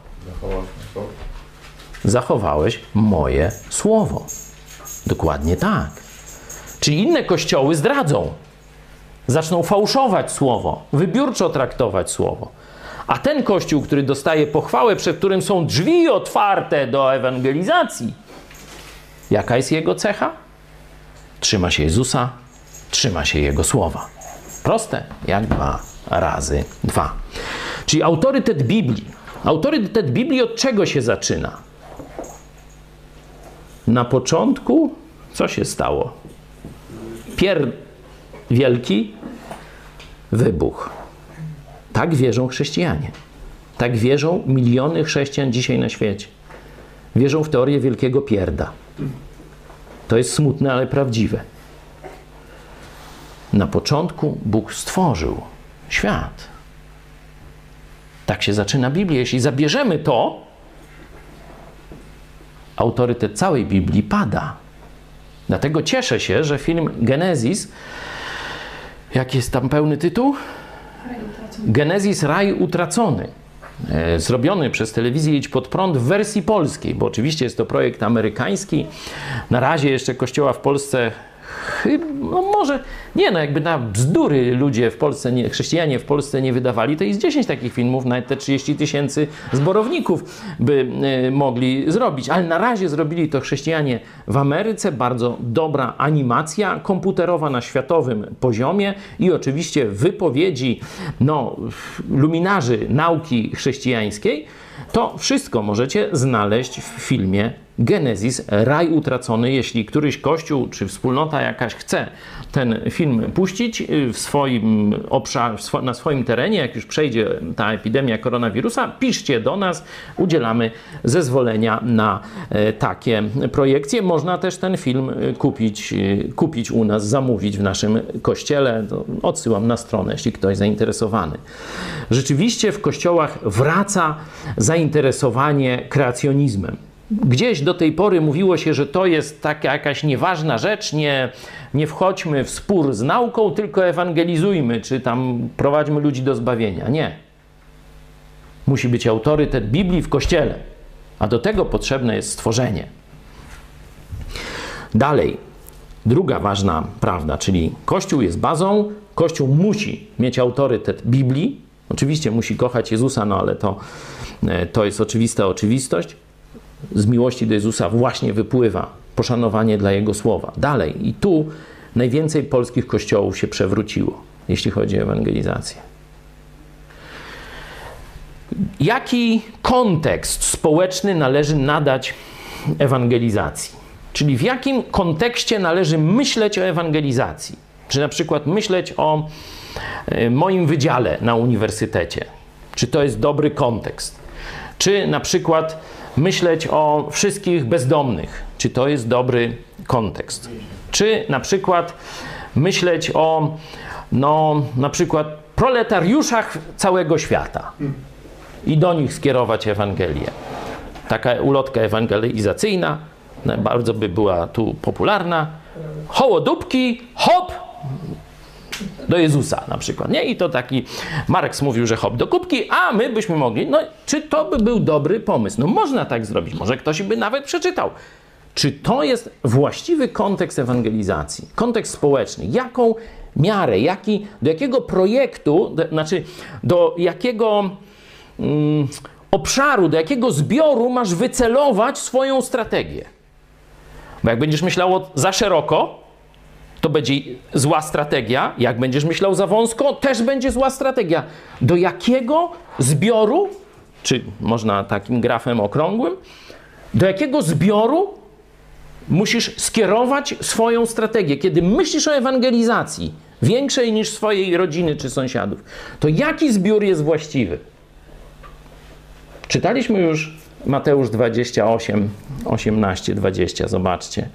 Zachowałeś moje słowo. Dokładnie tak. Czyli inne kościoły zdradzą. Zaczną fałszować słowo, wybiórczo traktować słowo. A ten kościół, który dostaje pochwałę, przed którym są drzwi otwarte do ewangelizacji, jaka jest jego cecha? Trzyma się Jezusa, trzyma się Jego słowa. Proste, jak dwa razy dwa. Czyli autorytet Biblii. Autorytet Biblii od czego się zaczyna? Na początku co się stało? Pier wielki wybuch. Tak wierzą chrześcijanie. Tak wierzą miliony chrześcijan dzisiaj na świecie. Wierzą w teorię wielkiego pierda. To jest smutne, ale prawdziwe. Na początku Bóg stworzył świat. Tak się zaczyna Biblia. Jeśli zabierzemy to, autorytet całej Biblii pada. Dlatego cieszę się, że film Genezis, jaki jest tam pełny tytuł? Genezis Raj Utracony. E, zrobiony przez telewizję Idź Pod Prąd w wersji polskiej, bo oczywiście jest to projekt amerykański. Na razie jeszcze kościoła w Polsce no może, nie no, jakby na bzdury ludzie w Polsce, nie, chrześcijanie w Polsce nie wydawali, to jest 10 takich filmów, nawet te 30 tysięcy zborowników by y, mogli zrobić. Ale na razie zrobili to chrześcijanie w Ameryce, bardzo dobra animacja komputerowa na światowym poziomie i oczywiście wypowiedzi no, luminarzy nauki chrześcijańskiej. To wszystko możecie znaleźć w filmie Genezis, raj utracony. Jeśli któryś kościół czy wspólnota jakaś chce ten film puścić y, w swoim na swoim terenie, jak już przejdzie ta epidemia koronawirusa, piszcie do nas, udzielamy zezwolenia na e, takie projekcje. Można też ten film y, kupić, y, kupić u nas, zamówić w naszym kościele. Odsyłam na stronę, jeśli ktoś zainteresowany. Rzeczywiście w kościołach wraca zainteresowanie kreacjonizmem. Gdzieś do tej pory mówiło się, że to jest taka jakaś nieważna rzecz, nie, nie wchodźmy w spór z nauką, tylko ewangelizujmy, czy tam prowadźmy ludzi do zbawienia. Nie. Musi być autorytet Biblii w kościele, a do tego potrzebne jest stworzenie. Dalej, druga ważna prawda, czyli Kościół jest bazą, Kościół musi mieć autorytet Biblii. Oczywiście musi kochać Jezusa, no ale to, e, to jest oczywista oczywistość z miłości do Jezusa właśnie wypływa poszanowanie dla Jego słowa. Dalej, i tu najwięcej polskich kościołów się przewróciło, jeśli chodzi o ewangelizację. Jaki kontekst społeczny należy nadać ewangelizacji? Czyli w jakim kontekście należy myśleć o ewangelizacji? Czy na przykład myśleć o e, moim wydziale na uniwersytecie? Czy to jest dobry kontekst? Czy na przykład myśleć o wszystkich bezdomnych. Czy to jest dobry kontekst? Czy na przykład myśleć o, no, na przykład proletariuszach całego świata i do nich skierować Ewangelię. Taka ulotka ewangelizacyjna bardzo by była tu popularna. Hołodupki, hop, do Jezusa na przykład, nie? I to taki Marks mówił, że hop do kubki, a my byśmy mogli, no czy to by był dobry pomysł? No można tak zrobić, może ktoś by nawet przeczytał. Czy to jest właściwy kontekst ewangelizacji, kontekst społeczny? Jaką miarę, jaki, do jakiego projektu, do, znaczy do jakiego mm, obszaru, do jakiego zbioru masz wycelować swoją strategię? Bo jak będziesz myślał za szeroko, to będzie zła strategia. Jak będziesz myślał za wąsko, też będzie zła strategia. Do jakiego zbioru, czy można takim grafem okrągłym, do jakiego zbioru musisz skierować swoją strategię? Kiedy myślisz o ewangelizacji większej niż swojej rodziny czy sąsiadów, to jaki zbiór jest właściwy? Czytaliśmy już Mateusz 28, 18, 20. Zobaczcie.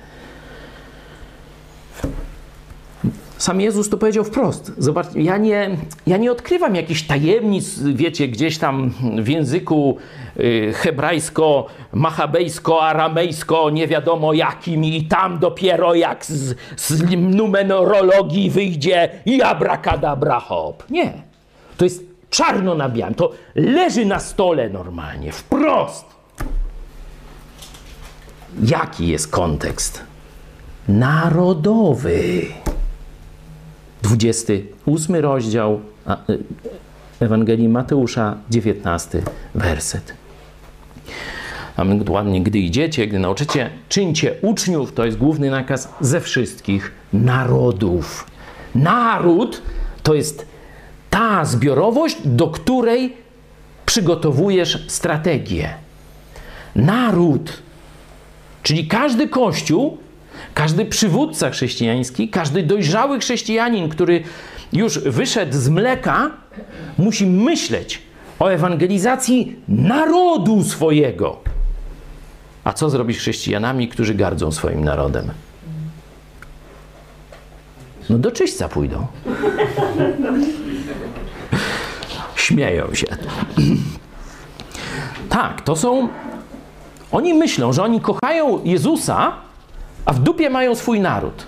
Sam Jezus to powiedział wprost. Zobacz, ja nie, ja nie odkrywam jakichś tajemnic, wiecie, gdzieś tam w języku y, hebrajsko, machabejsko, aramejsko, nie wiadomo jakim i tam dopiero jak z, z numerologii wyjdzie i abracadabra hop. Nie. To jest czarno na białym. To leży na stole normalnie, wprost. Jaki jest kontekst? Narodowy. 28 rozdział y, Ewangelii Mateusza, 19 werset. A ładnie, gdy idziecie, gdy nauczycie, czyńcie uczniów, to jest główny nakaz ze wszystkich narodów. Naród to jest ta zbiorowość, do której przygotowujesz strategię. Naród, czyli każdy kościół każdy przywódca chrześcijański, każdy dojrzały chrześcijanin, który już wyszedł z mleka, musi myśleć o ewangelizacji narodu swojego. A co zrobić chrześcijanami, którzy gardzą swoim narodem? No do czyśćca pójdą. Śmieją się. tak, to są. Oni myślą, że oni kochają Jezusa, a w dupie mają swój naród.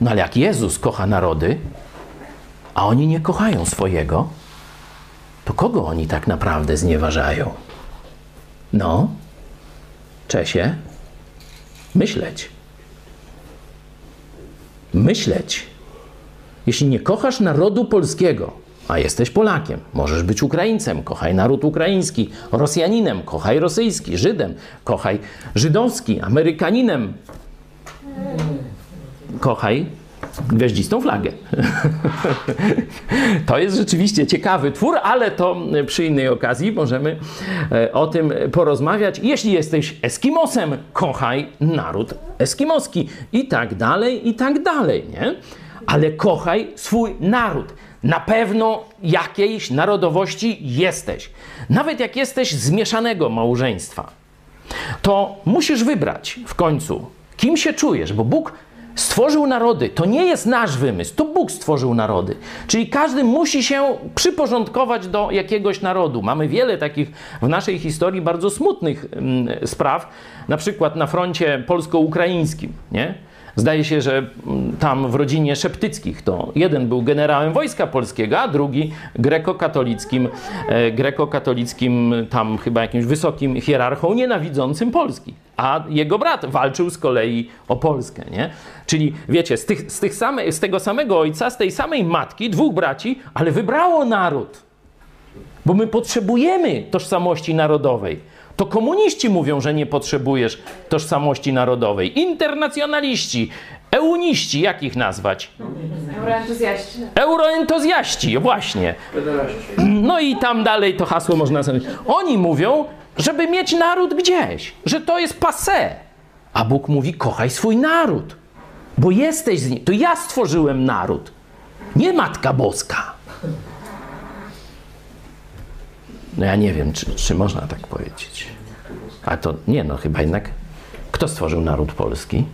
No ale jak Jezus kocha narody, a oni nie kochają swojego, to kogo oni tak naprawdę znieważają? No, Czesie, myśleć. Myśleć. Jeśli nie kochasz narodu polskiego, a jesteś Polakiem, możesz być Ukraińcem, kochaj naród ukraiński, Rosjaninem, kochaj rosyjski, Żydem, kochaj żydowski, Amerykaninem, kochaj gwiaździstą flagę. to jest rzeczywiście ciekawy twór, ale to przy innej okazji możemy e, o tym porozmawiać. Jeśli jesteś Eskimosem, kochaj naród eskimoski i tak dalej, i tak dalej, nie? Ale kochaj swój naród. Na pewno jakiejś narodowości jesteś. Nawet jak jesteś z mieszanego małżeństwa, to musisz wybrać w końcu Kim się czujesz? Bo Bóg stworzył narody. To nie jest nasz wymysł, to Bóg stworzył narody. Czyli każdy musi się przyporządkować do jakiegoś narodu. Mamy wiele takich w naszej historii bardzo smutnych mm, spraw, na przykład na froncie polsko-ukraińskim, nie? Zdaje się, że mm, tam w rodzinie Szeptyckich to jeden był generałem wojska polskiego, a drugi grekokatolickim, e, grekokatolickim tam chyba jakimś wysokim hierarchą nienawidzącym Polski. A jego brat walczył z kolei o Polskę, nie? Czyli wiecie, z, tych, z, tych same, z tego samego ojca, z tej samej matki, dwóch braci, ale wybrało naród. Bo my potrzebujemy tożsamości narodowej. To komuniści mówią, że nie potrzebujesz tożsamości narodowej. Internacjonaliści, euniści, jak ich nazwać? Euroentuzjaści. Euroentuzjaści, właśnie. No i tam dalej to hasło można sobie. Oni mówią, żeby mieć naród gdzieś, że to jest passe. A Bóg mówi: kochaj swój naród, bo jesteś z nim. To ja stworzyłem naród, nie Matka Boska. No ja nie wiem, czy, czy można tak powiedzieć. A to nie, no chyba jednak. Kto stworzył naród polski?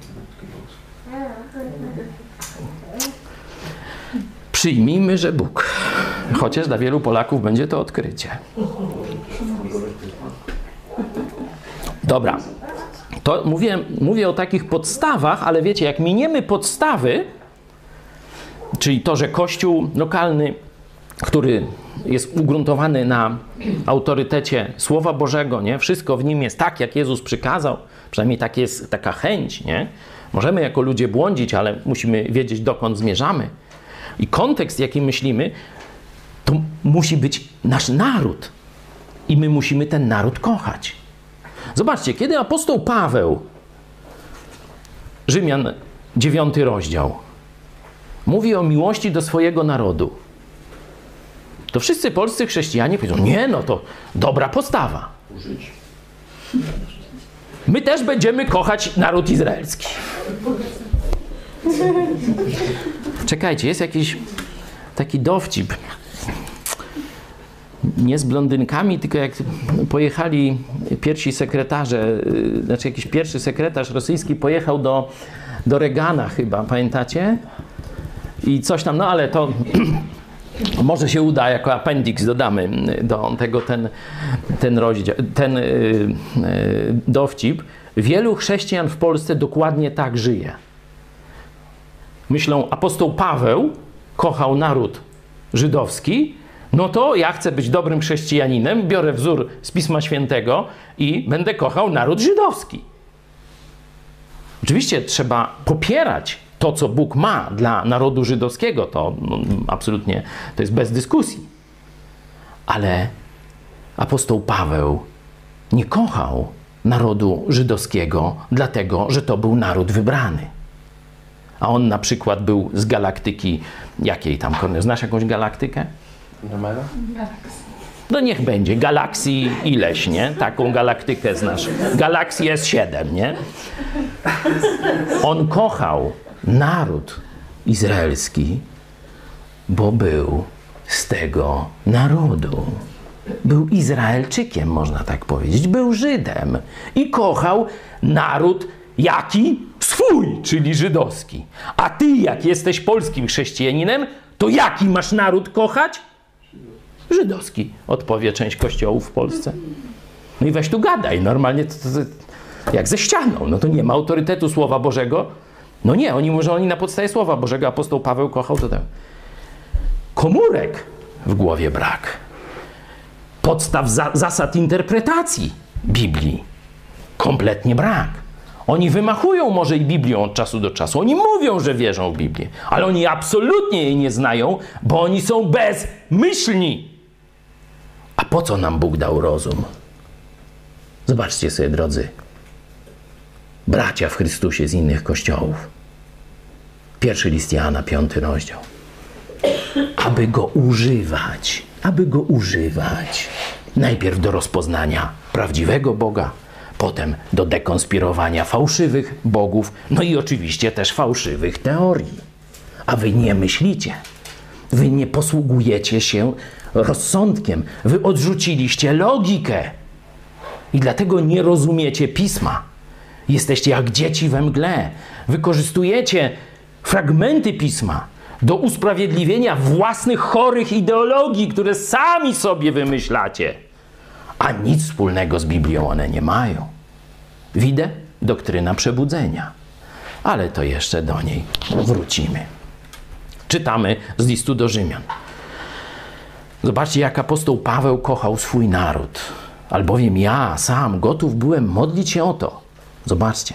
Przyjmijmy, że Bóg. Chociaż dla wielu Polaków będzie to odkrycie. Dobra. To mówię, mówię o takich podstawach, ale wiecie, jak miniemy podstawy, czyli to, że Kościół lokalny, który jest ugruntowany na autorytecie Słowa Bożego, nie? Wszystko w nim jest tak, jak Jezus przykazał. Przynajmniej tak jest taka chęć, nie? Możemy jako ludzie błądzić, ale musimy wiedzieć, dokąd zmierzamy. I kontekst, jaki myślimy, to musi być nasz naród. I my musimy ten naród kochać. Zobaczcie, kiedy apostoł Paweł, Rzymian 9 rozdział, mówi o miłości do swojego narodu, to wszyscy polscy chrześcijanie powiedzą: Nie, no to dobra postawa. My też będziemy kochać naród izraelski. Czekajcie, jest jakiś taki dowcip. Nie z blondynkami, tylko jak pojechali pierwsi sekretarze, y, znaczy jakiś pierwszy sekretarz rosyjski pojechał do, do Regana chyba, pamiętacie? i coś tam, no ale to może się uda, jako appendix dodamy do tego ten, ten rozdział, ten yy, yy, dowcip. Wielu chrześcijan w Polsce dokładnie tak żyje. Myślą, apostoł Paweł kochał naród żydowski, no to ja chcę być dobrym chrześcijaninem, biorę wzór z Pisma Świętego i będę kochał naród żydowski. Oczywiście trzeba popierać to, co Bóg ma dla narodu żydowskiego, to no, absolutnie to jest bez dyskusji. Ale apostoł Paweł nie kochał narodu żydowskiego, dlatego że to był naród wybrany. A on na przykład był z galaktyki jakiej tam, znasz jakąś galaktykę? Andromeda? No niech będzie, galaksji ileś, nie? Taką galaktykę znasz. Galaksji S7, nie? On kochał naród izraelski, bo był z tego narodu. Był Izraelczykiem, można tak powiedzieć. Był Żydem i kochał naród jaki? Swój, czyli żydowski. A ty, jak jesteś polskim chrześcijaninem, to jaki masz naród kochać? Żydowski, odpowie część kościołów w Polsce. No i weź tu gadaj, normalnie to, to, to, jak ze ścianą. No to nie ma autorytetu Słowa Bożego. No nie, oni mówią, że oni na podstawie Słowa Bożego apostoł Paweł kochał to tam. Komórek w głowie brak. Podstaw za, zasad interpretacji Biblii kompletnie brak. Oni wymachują może i Biblią od czasu do czasu. Oni mówią, że wierzą w Biblię, ale oni absolutnie jej nie znają, bo oni są bezmyślni. A po co nam Bóg dał rozum? Zobaczcie sobie, drodzy, bracia w Chrystusie z innych kościołów. Pierwszy list Jana, piąty rozdział. Aby go używać, aby go używać. Najpierw do rozpoznania prawdziwego Boga, potem do dekonspirowania fałszywych bogów, no i oczywiście też fałszywych teorii. A wy nie myślicie, wy nie posługujecie się rozsądkiem, wy odrzuciliście logikę i dlatego nie rozumiecie pisma. Jesteście jak dzieci we mgle. Wykorzystujecie fragmenty pisma do usprawiedliwienia własnych chorych ideologii, które sami sobie wymyślacie a nic wspólnego z Biblią one nie mają. Widzę doktryna przebudzenia, ale to jeszcze do niej wrócimy. Czytamy z listu do Rzymian. Zobaczcie, jak apostoł Paweł kochał swój naród, albowiem ja sam gotów byłem modlić się o to. Zobaczcie.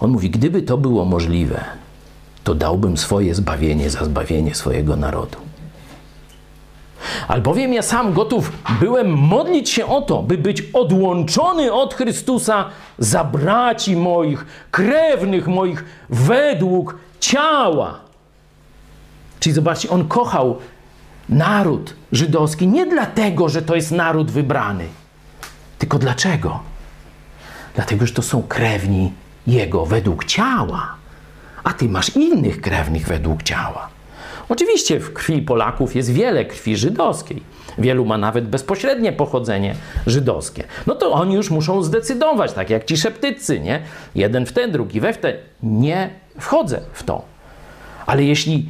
On mówi: Gdyby to było możliwe, to dałbym swoje zbawienie za zbawienie swojego narodu. Albowiem ja sam gotów byłem modlić się o to, by być odłączony od Chrystusa za braci moich, krewnych moich, według ciała. Czyli zobaczcie, on kochał naród żydowski nie dlatego, że to jest naród wybrany, tylko dlaczego? Dlatego, że to są krewni jego według ciała, a ty masz innych krewnych według ciała. Oczywiście w krwi Polaków jest wiele krwi żydowskiej. Wielu ma nawet bezpośrednie pochodzenie żydowskie. No to oni już muszą zdecydować, tak jak ci szeptycy, nie? Jeden w ten, drugi we w ten. Nie wchodzę w to. Ale jeśli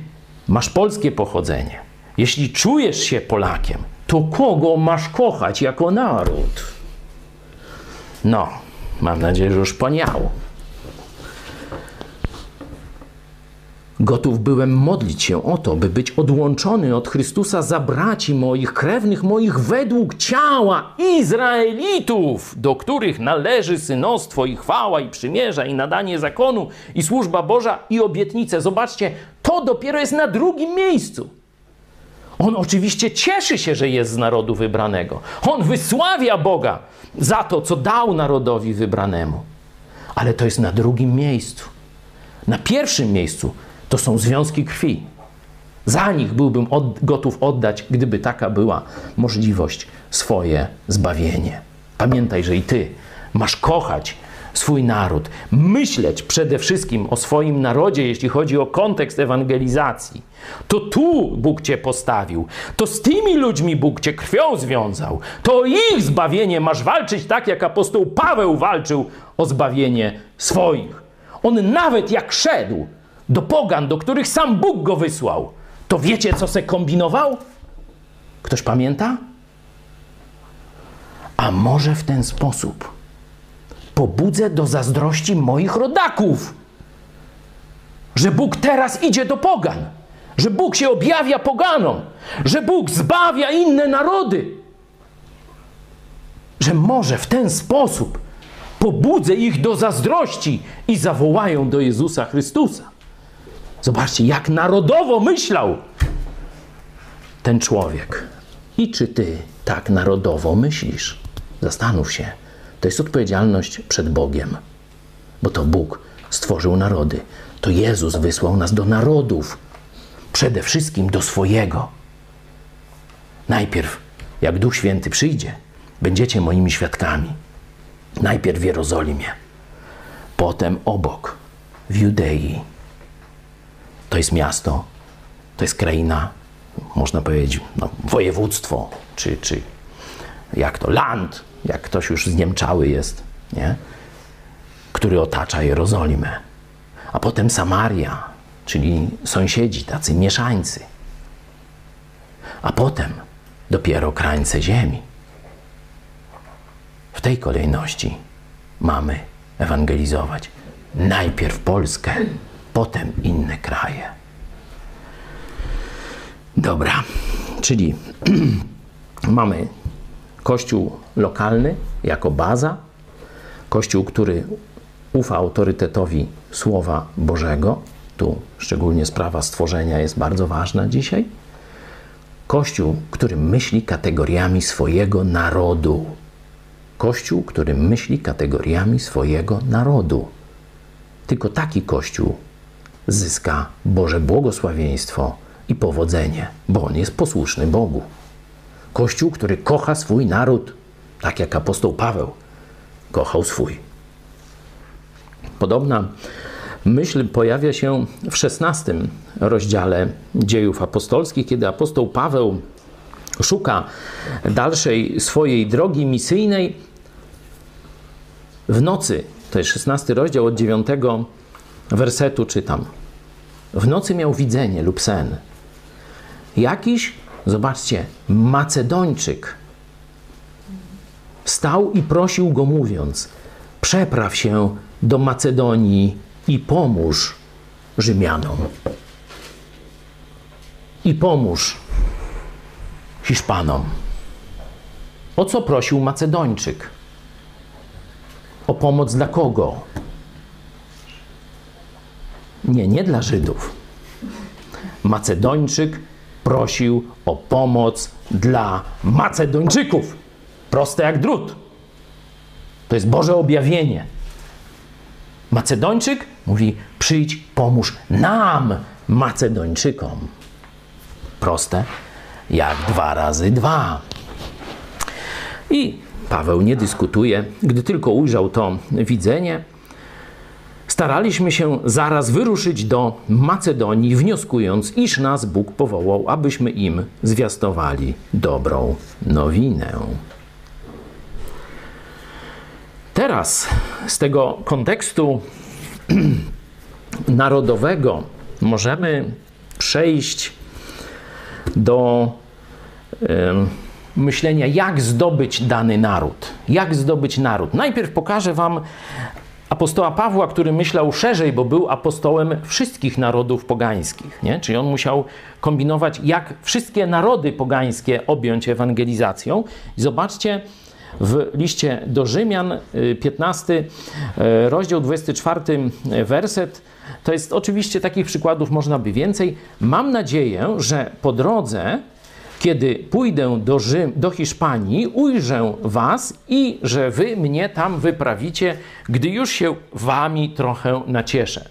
masz polskie pochodzenie, jeśli czujesz się Polakiem, to kogo masz kochać jako naród? No, mam nadzieję, że już poniało. Gotów byłem modlić się o to, by być odłączony od Chrystusa za braci moich, krewnych moich według ciała Izraelitów, do których należy synostwo i chwała i przymierza i nadanie zakonu i służba Boża i obietnice. Zobaczcie, to dopiero jest na drugim miejscu. On oczywiście cieszy się, że jest z narodu wybranego. On wysławia Boga za to, co dał narodowi wybranemu. Ale to jest na drugim miejscu. Na pierwszym miejscu to są związki krwi. Za nich byłbym od, gotów oddać, gdyby taka była możliwość, swoje zbawienie. Pamiętaj, że i ty masz kochać swój naród, myśleć przede wszystkim o swoim narodzie, jeśli chodzi o kontekst ewangelizacji. To tu Bóg cię postawił, to z tymi ludźmi Bóg cię krwią związał, to o ich zbawienie masz walczyć tak, jak apostoł Paweł walczył o zbawienie swoich. On nawet jak szedł do pogan, do których sam Bóg go wysłał, to wiecie, co se kombinował? Ktoś pamięta? A może w ten sposób pobudzę do zazdrości moich rodaków, że Bóg teraz idzie do pogan, że Bóg się objawia poganom, że Bóg zbawia inne narody, że może w ten sposób pobudzę ich do zazdrości i zawołają do Jezusa Chrystusa. Zobaczcie, jak narodowo myślał ten człowiek. I czy ty tak narodowo myślisz? Zastanów się. To jest odpowiedzialność przed Bogiem, bo to Bóg stworzył narody. To Jezus wysłał nas do narodów, przede wszystkim do swojego. Najpierw, jak Duch Święty przyjdzie, będziecie moimi świadkami. Najpierw w Jerozolimie, potem obok, w Judei. To jest miasto, to jest kraina, można powiedzieć, no, województwo, czy, czy jak to, land, jak ktoś już zniemczały jest, nie? który otacza Jerozolimę. A potem Samaria, czyli sąsiedzi, tacy mieszańcy. A potem dopiero krańce ziemi. W tej kolejności mamy ewangelizować najpierw Polskę, potem inne kraje. Dobra, czyli mamy kościół lokalny jako baza, kościół, który ufa autorytetowi Słowa Bożego. Tu szczególnie sprawa stworzenia jest bardzo ważna dzisiaj. Kościół, który myśli kategoriami swojego narodu. Kościół, który myśli kategoriami swojego narodu. Tylko taki Kościół zyska Boże błogosławieństwo i powodzenie, bo on jest posłuszny Bogu. Kościół, który kocha swój naród, tak jak apostoł Paweł kochał swój. Podobna myśl pojawia się w XVI rozdziale dziejów apostolskich, kiedy apostoł Paweł szuka dalszej swojej drogi misyjnej. W nocy, to jest 16 rozdział od 9 wersetu czytam. W nocy miał widzenie lub sen. Jakiś, zobaczcie, Macedończyk stał i prosił go, mówiąc: Przepraw się do Macedonii i pomóż Rzymianom. I pomóż Hiszpanom. O co prosił Macedończyk? O pomoc dla kogo? Nie, nie dla Żydów. Macedończyk prosił o pomoc dla Macedończyków. Proste jak drut. To jest Boże objawienie. Macedończyk mówi: przyjdź, pomóż nam, Macedończykom. Proste jak dwa razy dwa. I Paweł nie dyskutuje. Gdy tylko ujrzał to widzenie, staraliśmy się zaraz wyruszyć do Macedonii, wnioskując, iż nas Bóg powołał, abyśmy im zwiastowali dobrą nowinę. Teraz z tego kontekstu narodowego możemy przejść do y, myślenia, jak zdobyć dany naród. Jak zdobyć naród. Najpierw pokażę Wam apostoła Pawła, który myślał szerzej, bo był apostołem wszystkich narodów pogańskich. Nie? Czyli on musiał kombinować, jak wszystkie narody pogańskie objąć ewangelizacją. I zobaczcie, w liście do Rzymian, 15 y, y, rozdział 24 y, werset. To jest oczywiście takich przykładów można by więcej. Mam nadzieję, że po drodze, kiedy pójdę do, Rzym, do Hiszpanii, ujrzę Was i że Wy mnie tam wyprawicie, gdy już się Wami trochę nacieszę.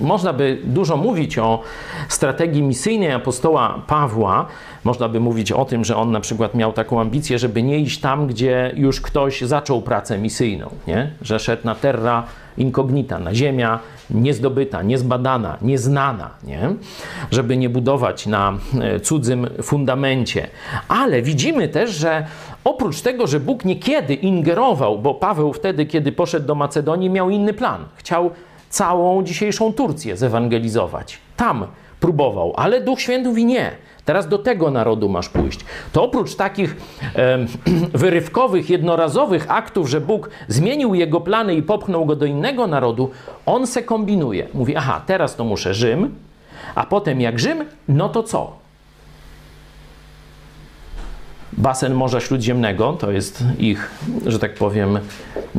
Można by dużo mówić o strategii misyjnej apostoła Pawła. Można by mówić o tym, że on na przykład miał taką ambicję, żeby nie iść tam, gdzie już ktoś zaczął pracę misyjną, nie? że szedł na terra incognita, na ziemia niezdobyta, niezbadana, nieznana, nie? żeby nie budować na e, cudzym fundamencie. Ale widzimy też, że oprócz tego, że Bóg niekiedy ingerował, bo Paweł wtedy, kiedy poszedł do Macedonii, miał inny plan. Chciał całą dzisiejszą Turcję zewangelizować. Tam próbował, ale Duch Święty mówi nie. Teraz do tego narodu masz pójść. To oprócz takich e, wyrywkowych, jednorazowych aktów, że Bóg zmienił jego plany i popchnął go do innego narodu, on se kombinuje. Mówi, aha, teraz to muszę Rzym, a potem jak Rzym, no to co? Basen Morza Śródziemnego to jest ich, że tak powiem,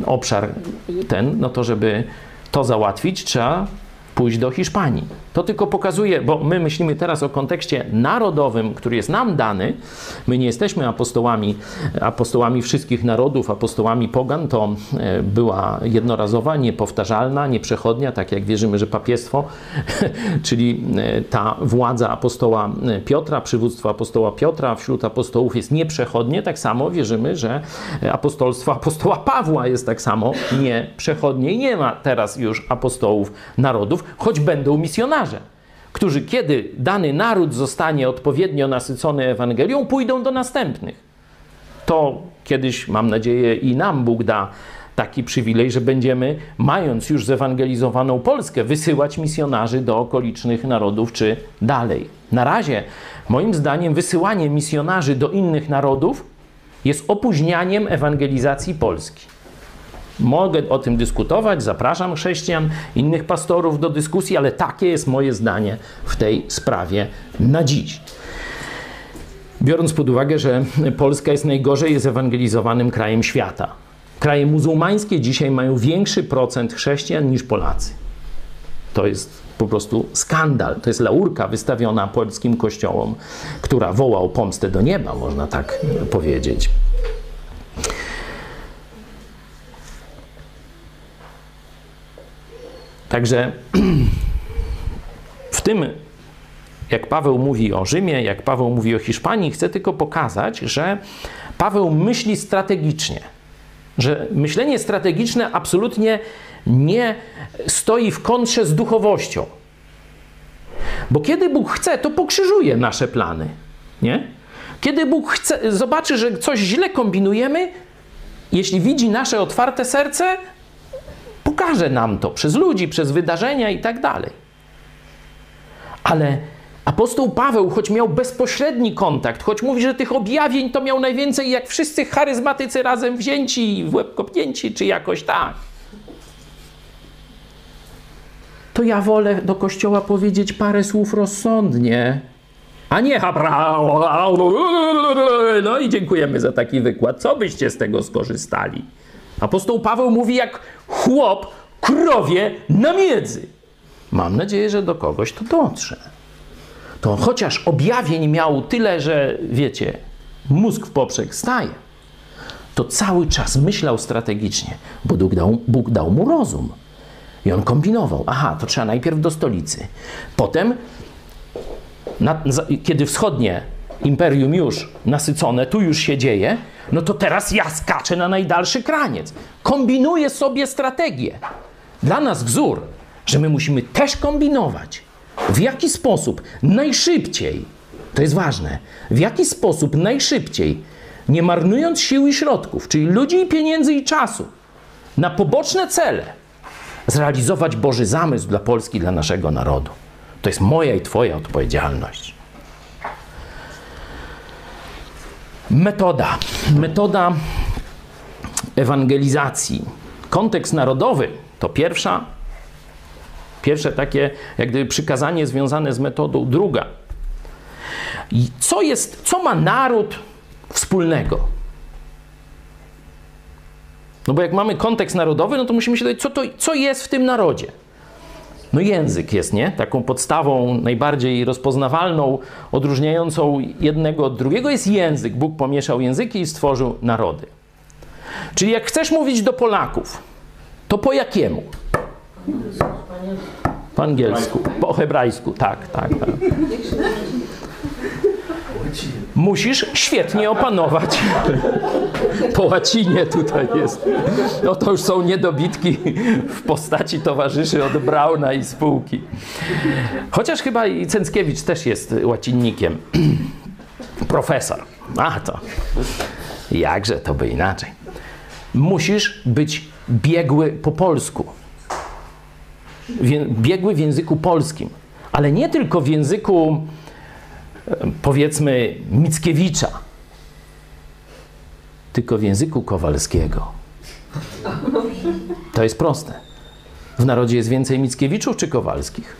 obszar ten, no to żeby to załatwić, trzeba pójść do Hiszpanii. To tylko pokazuje, bo my myślimy teraz o kontekście narodowym, który jest nam dany. My nie jesteśmy apostołami, apostołami wszystkich narodów, apostołami pogan. To e, była jednorazowa, niepowtarzalna, nieprzechodnia, tak jak wierzymy, że papiestwo, czyli e, ta władza apostoła e, Piotra, przywództwo apostoła Piotra wśród apostołów jest nieprzechodnie. Tak samo wierzymy, że apostolstwo apostoła Pawła jest tak samo nieprzechodnie i nie ma teraz już apostołów narodów, choć będą którzy kiedy dany naród zostanie odpowiednio nasycony Ewangelią, pójdą do następnych. To kiedyś, mam nadzieję, i nam Bóg da taki przywilej, że będziemy, mając już zewangelizowaną Polskę, wysyłać misjonarzy do okolicznych narodów czy dalej. Na razie, moim zdaniem, wysyłanie misjonarzy do innych narodów jest opóźnianiem ewangelizacji Polski. Mogę o tym dyskutować, zapraszam chrześcijan, innych pastorów do dyskusji, ale takie jest moje zdanie w tej sprawie na dziś. Biorąc pod uwagę, że Polska jest najgorzej zewangelizowanym krajem świata. Kraje muzułmańskie dzisiaj mają większy procent chrześcijan niż Polacy. To jest po prostu skandal. To jest laurka wystawiona polskim kościołom, która woła o pomstę do nieba, można tak powiedzieć. Także w tym, jak Paweł mówi o Rzymie, jak Paweł mówi o Hiszpanii, chcę tylko pokazać, że Paweł myśli strategicznie. Że myślenie strategiczne absolutnie nie stoi w kontrze z duchowością. Bo kiedy Bóg chce, to pokrzyżuje nasze plany. Nie? Kiedy Bóg chce, zobaczy, że coś źle kombinujemy, jeśli widzi nasze otwarte serce, Pokaże nam to przez ludzi, przez wydarzenia i tak dalej. Ale apostoł Paweł, choć miał bezpośredni kontakt, choć mówi, że tych objawień to miał najwięcej jak wszyscy charyzmatycy razem wzięci, w łeb kopnięci, czy jakoś tak. To ja wolę do kościoła powiedzieć parę słów rozsądnie, a nie no i dziękujemy za taki wykład. Co byście z tego skorzystali? Apostoł Paweł mówi jak chłop krowie na miedzy. Mam nadzieję, że do kogoś to dotrze. To chociaż objawień miał tyle, że wiecie, mózg w poprzek staje, to cały czas myślał strategicznie, bo Bóg dał, Bóg dał mu rozum. I on kombinował. Aha, to trzeba najpierw do stolicy. Potem, na, kiedy wschodnie imperium już nasycone, tu już się dzieje, no to teraz ja skaczę na najdalszy kraniec. Kombinuję sobie strategię. Dla nas wzór, że my musimy też kombinować. W jaki sposób najszybciej, to jest ważne, w jaki sposób najszybciej, nie marnując sił i środków, czyli ludzi pieniędzy i czasu, na poboczne cele, zrealizować Boży zamysł dla Polski, dla naszego narodu. To jest moja i Twoja odpowiedzialność. Metoda. Metoda ewangelizacji. Kontekst narodowy to pierwsza, pierwsze takie jak gdyby przykazanie związane z metodą. Druga. I co jest, co ma naród wspólnego? No bo jak mamy kontekst narodowy, no to musimy się dowiedzieć, co, to, co jest w tym narodzie. No język jest, nie? Taką podstawą najbardziej rozpoznawalną, odróżniającą jednego od drugiego jest język. Bóg pomieszał języki i stworzył narody. Czyli jak chcesz mówić do Polaków, to po jakiemu? Po angielsku, po hebrajsku, tak, tak, tak. Musisz świetnie opanować. Po łacinie tutaj jest. No to już są niedobitki w postaci towarzyszy od Brauna i spółki. Chociaż chyba i Cęckiewicz też jest łacinnikiem. Profesor. A to. Jakże to by inaczej. Musisz być biegły po polsku. biegły w języku polskim, ale nie tylko w języku powiedzmy Mickiewicza, tylko w języku Kowalskiego. To jest proste. W narodzie jest więcej Mickiewiczów czy Kowalskich?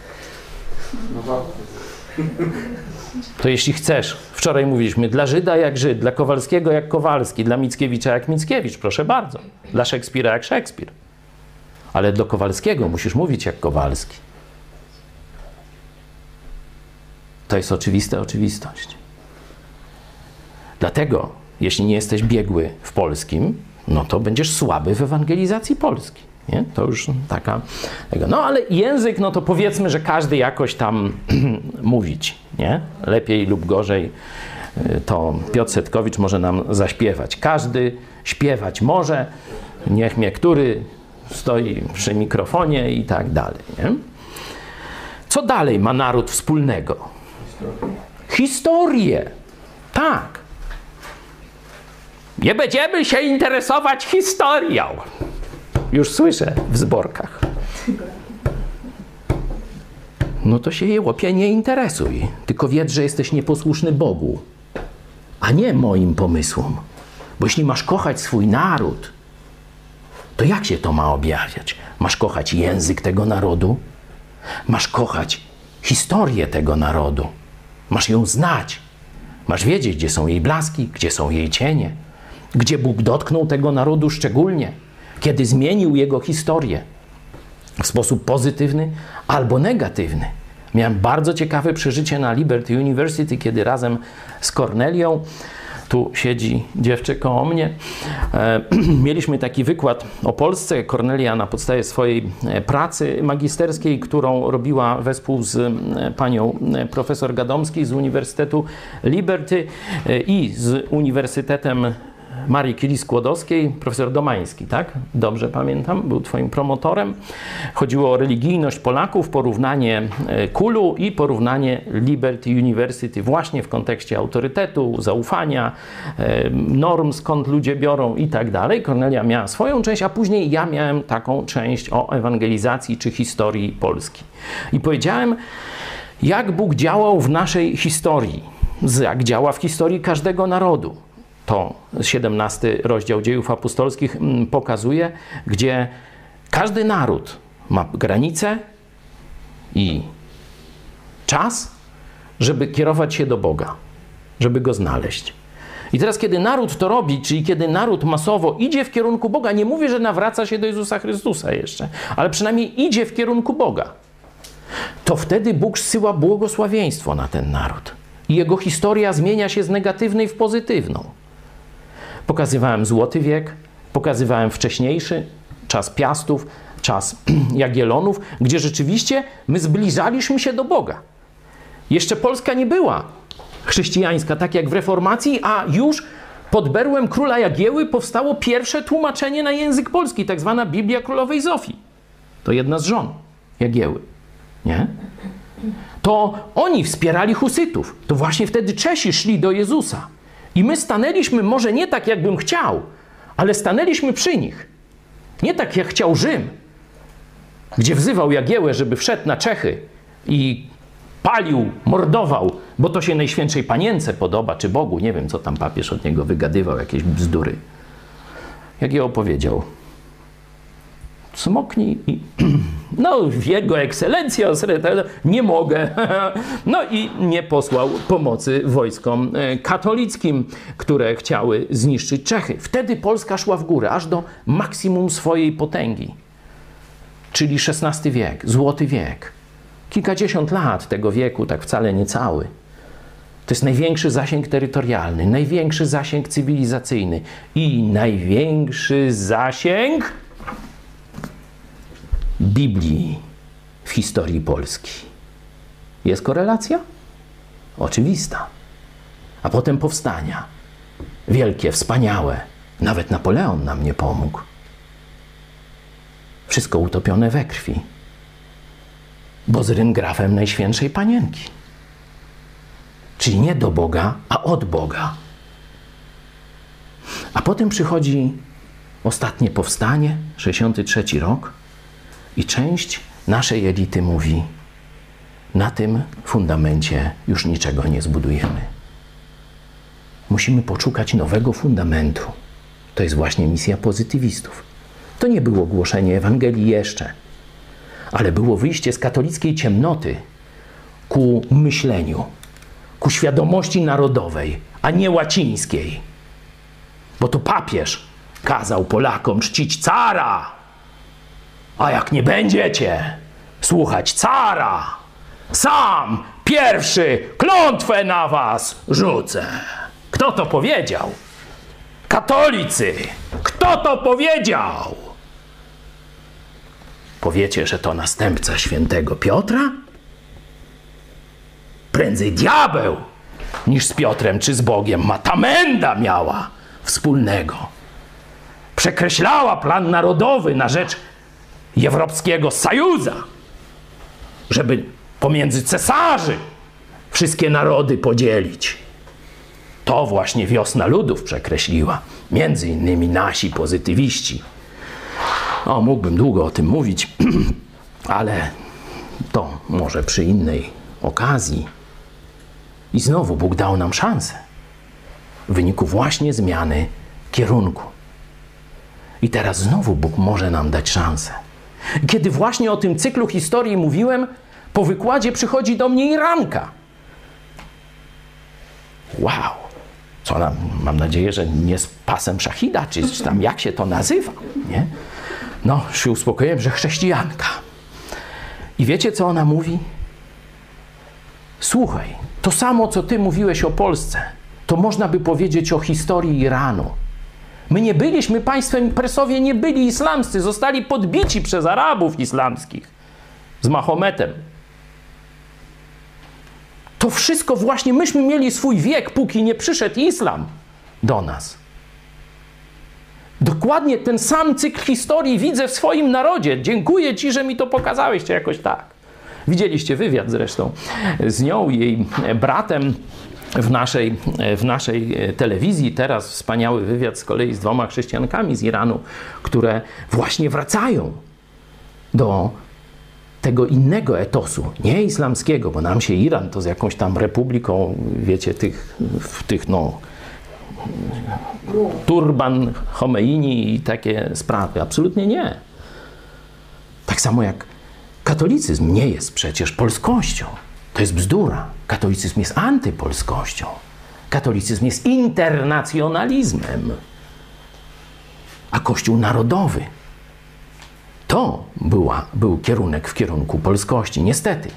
To jeśli chcesz, wczoraj mówiliśmy, dla Żyda jak Żyd, dla Kowalskiego jak Kowalski, dla Mickiewicza jak Mickiewicz, proszę bardzo. Dla Szekspira jak Szekspir. Ale do Kowalskiego musisz mówić jak Kowalski. To jest oczywista oczywistość. Dlatego, jeśli nie jesteś biegły w polskim, no to będziesz słaby w ewangelizacji Polski. Nie? To już taka. No ale język, no to powiedzmy, że każdy jakoś tam mówić, nie? Lepiej lub gorzej y, to Piotr Setkowicz może nam zaśpiewać. Każdy śpiewać może, niech mnie który stoi przy mikrofonie i tak dalej. Nie? Co dalej ma naród wspólnego? Historię. Tak. Nie będziemy się interesować historią. Już słyszę w zborkach. No to się jełopie nie interesuj, tylko wiedz, że jesteś nieposłuszny Bogu, a nie moim pomysłom. Bo jeśli masz kochać swój naród, to jak się to ma objawiać? Masz kochać język tego narodu? Masz kochać historię tego narodu? Masz ją znać? Masz wiedzieć, gdzie są jej blaski, gdzie są jej cienie, gdzie Bóg dotknął tego narodu szczególnie, kiedy zmienił jego historię w sposób pozytywny albo negatywny. Miałem bardzo ciekawe przeżycie na Liberty University, kiedy razem z Cornelią tu siedzi dziewczę koło mnie. E, mieliśmy taki wykład o Polsce. Kornelia na podstawie swojej e, pracy magisterskiej, którą robiła wespół z e, panią profesor Gadomskiej z Uniwersytetu Liberty i z Uniwersytetem Marii Curie Skłodowskiej, profesor Domański, tak? Dobrze pamiętam, był twoim promotorem. Chodziło o religijność Polaków, porównanie e, Kulu i porównanie Liberty University właśnie w kontekście autorytetu, zaufania, e, norm, skąd ludzie biorą i tak dalej. Kornelia miała swoją część, a później ja miałem taką część o ewangelizacji czy historii Polski. I powiedziałem, jak Bóg działał w naszej historii, jak działa w historii każdego narodu to 17 rozdział dziejów apostolskich mm, pokazuje, gdzie każdy naród ma granicę i czas, żeby kierować się do Boga, żeby go znaleźć. I teraz, kiedy naród to robi, czyli kiedy naród masowo idzie w kierunku Boga, nie mówię, że nawraca się do Jezusa Chrystusa jeszcze, ale przynajmniej idzie w kierunku Boga, to wtedy Bóg zsyła błogosławieństwo na ten naród. I jego historia zmienia się z negatywnej w pozytywną. Pokazywałem Złoty Wiek, pokazywałem wcześniejszy, czas Piastów, czas Jagielonów, gdzie rzeczywiście my zbliżaliśmy się do Boga. Jeszcze Polska nie była chrześcijańska, tak jak w reformacji, a już pod berłem króla Jagieły powstało pierwsze tłumaczenie na język polski, tak zwana Biblia Królowej Zofii. To jedna z żon Jagieły, nie? To oni wspierali husytów. To właśnie wtedy Czesi szli do Jezusa. I my stanęliśmy może nie tak, jakbym chciał, ale stanęliśmy przy nich. Nie tak, jak chciał Rzym, gdzie wzywał Jagiełę, żeby wszedł na Czechy i palił, mordował, bo to się Najświętszej Panience podoba, czy Bogu, nie wiem, co tam papież od niego wygadywał, jakieś bzdury. Jak je smoknij i no, jego ekscelencjo, nie mogę. No i nie posłał pomocy wojskom e, katolickim, które chciały zniszczyć Czechy. Wtedy Polska szła w górę, aż do maksimum swojej potęgi, czyli XVI wiek, złoty wiek. Kilkadziesiąt lat tego wieku, tak wcale nie cały. To jest największy zasięg terytorialny, największy zasięg cywilizacyjny i największy zasięg Biblii w historii Polski. Jest korelacja? Oczywista. A potem powstania. Wielkie, wspaniałe. Nawet Napoleon nam nie pomógł. Wszystko utopione we krwi. Bo z ryngrafem Najświętszej Panienki. Czyli nie do Boga, a od Boga. A potem przychodzi ostatnie powstanie, 63 rok i część naszej elity mówi: Na tym fundamencie już niczego nie zbudujemy. Musimy poszukać nowego fundamentu. To jest właśnie misja pozytywistów. To nie było głoszenie Ewangelii jeszcze, ale było wyjście z katolickiej ciemnoty ku myśleniu, ku świadomości narodowej, a nie łacińskiej. Bo to papież kazał Polakom czcić cara. A jak nie będziecie słuchać cara, sam pierwszy klątwę na was rzucę. Kto to powiedział? Katolicy! Kto to powiedział? Powiecie, że to następca świętego Piotra? Prędzej diabeł niż z Piotrem czy z Bogiem Matamenda miała wspólnego. Przekreślała plan narodowy na rzecz Europejskiego Sojuza, żeby pomiędzy cesarzy wszystkie narody podzielić. To właśnie wiosna ludów przekreśliła, między innymi nasi pozytywiści. O, mógłbym długo o tym mówić, ale to może przy innej okazji. I znowu Bóg dał nam szansę w wyniku właśnie zmiany kierunku. I teraz znowu Bóg może nam dać szansę. Kiedy właśnie o tym cyklu historii mówiłem, po wykładzie przychodzi do mnie Iranka. Wow! Co ona, mam nadzieję, że nie z pasem szachida, czy, czy tam jak się to nazywa, nie? No, się uspokoiłem, że chrześcijanka. I wiecie, co ona mówi? Słuchaj, to samo, co ty mówiłeś o Polsce, to można by powiedzieć o historii Iranu. My nie byliśmy państwem, Persowie nie byli islamscy, zostali podbici przez Arabów islamskich z Mahometem. To wszystko właśnie myśmy mieli swój wiek, póki nie przyszedł islam do nas. Dokładnie ten sam cykl historii widzę w swoim narodzie. Dziękuję Ci, że mi to pokazałeś, jakoś tak. Widzieliście wywiad zresztą z nią, jej bratem w naszej, w naszej telewizji. Teraz wspaniały wywiad z kolei z dwoma chrześcijankami z Iranu, które właśnie wracają do tego innego etosu, nie islamskiego, bo nam się Iran to z jakąś tam republiką, wiecie, tych, tych no, turban, Khomeini i takie sprawy. Absolutnie nie. Tak samo jak katolicyzm nie jest przecież polskością. To jest bzdura. Katolicyzm jest antypolskością. Katolicyzm jest internacjonalizmem. A Kościół narodowy to była, był kierunek w kierunku polskości. Niestety,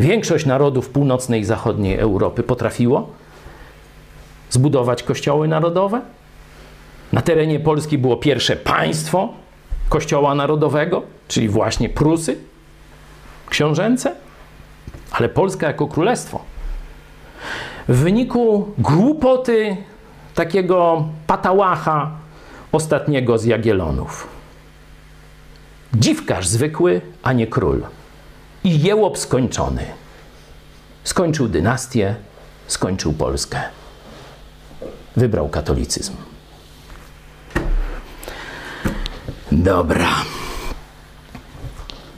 większość narodów północnej i zachodniej Europy potrafiło zbudować kościoły narodowe. Na terenie Polski było pierwsze państwo kościoła narodowego, czyli właśnie Prusy książęce, ale Polska jako królestwo. W wyniku głupoty takiego patałacha ostatniego z Jagielonów. Dziwkarz zwykły, a nie król. I jełop skończony. Skończył dynastię, skończył Polskę. Wybrał katolicyzm. Dobra.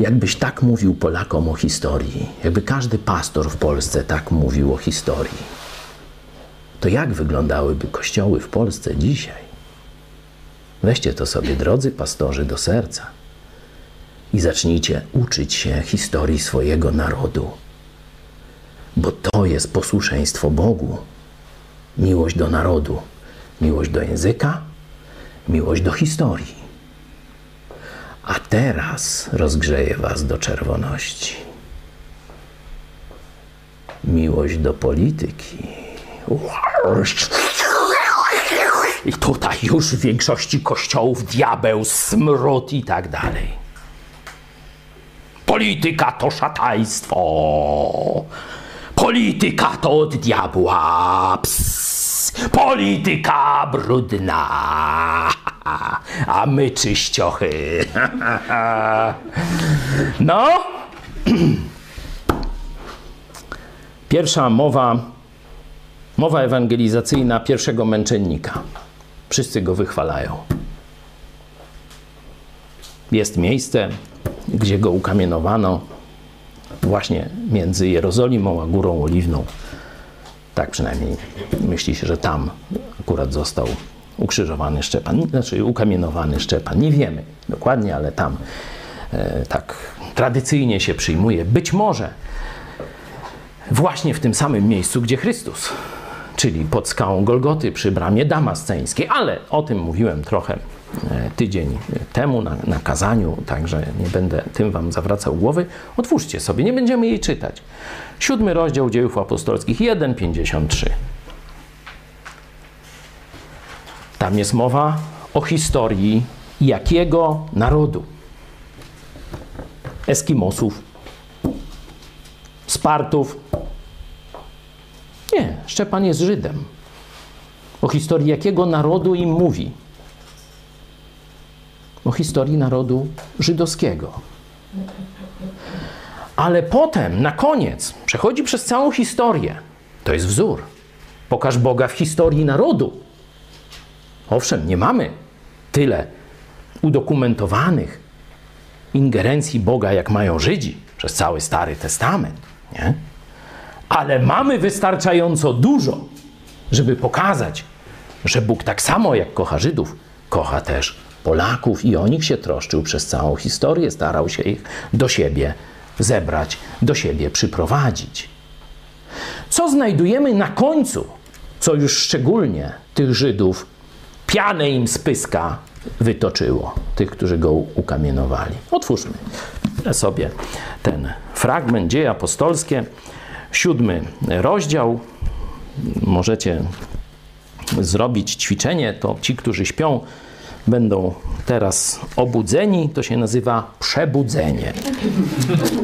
Jakbyś tak mówił Polakom o historii, jakby każdy pastor w Polsce tak mówił o historii, to jak wyglądałyby kościoły w Polsce dzisiaj? Weźcie to sobie, drodzy pastorzy, do serca i zacznijcie uczyć się historii swojego narodu, bo to jest posłuszeństwo Bogu, miłość do narodu, miłość do języka, miłość do historii. A teraz rozgrzeje was do czerwoności. Miłość do polityki. I tutaj już w większości kościołów diabeł, smród i tak dalej. Polityka to szataństwo. Polityka to od diabła. Ps. Polityka brudna. A my czyściochy. No. Pierwsza mowa, mowa ewangelizacyjna pierwszego męczennika. Wszyscy go wychwalają. Jest miejsce gdzie go ukamienowano właśnie między Jerozolimą a Górą Oliwną. Tak przynajmniej myśli się, że tam akurat został ukrzyżowany Szczepan, znaczy ukamienowany Szczepan. Nie wiemy dokładnie, ale tam e, tak tradycyjnie się przyjmuje. Być może właśnie w tym samym miejscu, gdzie Chrystus, czyli pod skałą Golgoty przy bramie damasceńskiej, ale o tym mówiłem trochę tydzień temu na, na kazaniu, także nie będę tym wam zawracał głowy. Otwórzcie sobie, nie będziemy jej czytać. Siódmy rozdział dziejów apostolskich 1,53. Tam jest mowa o historii jakiego narodu? Eskimosów, Spartów. Nie, Szczepan jest Żydem. O historii jakiego narodu im mówi? O historii narodu żydowskiego. Ale potem, na koniec, przechodzi przez całą historię. To jest wzór. Pokaż Boga w historii narodu. Owszem, nie mamy tyle udokumentowanych ingerencji Boga, jak mają Żydzi przez cały Stary Testament, nie? Ale mamy wystarczająco dużo, żeby pokazać, że Bóg tak samo jak kocha Żydów, kocha też Polaków i o nich się troszczył przez całą historię, starał się ich do siebie zebrać, do siebie przyprowadzić. Co znajdujemy na końcu, co już szczególnie tych Żydów pianę im z pyska wytoczyło, tych, którzy go ukamienowali. Otwórzmy sobie ten fragment Dzieje Apostolskie, siódmy rozdział. Możecie zrobić ćwiczenie, to ci, którzy śpią, będą teraz obudzeni. To się nazywa przebudzenie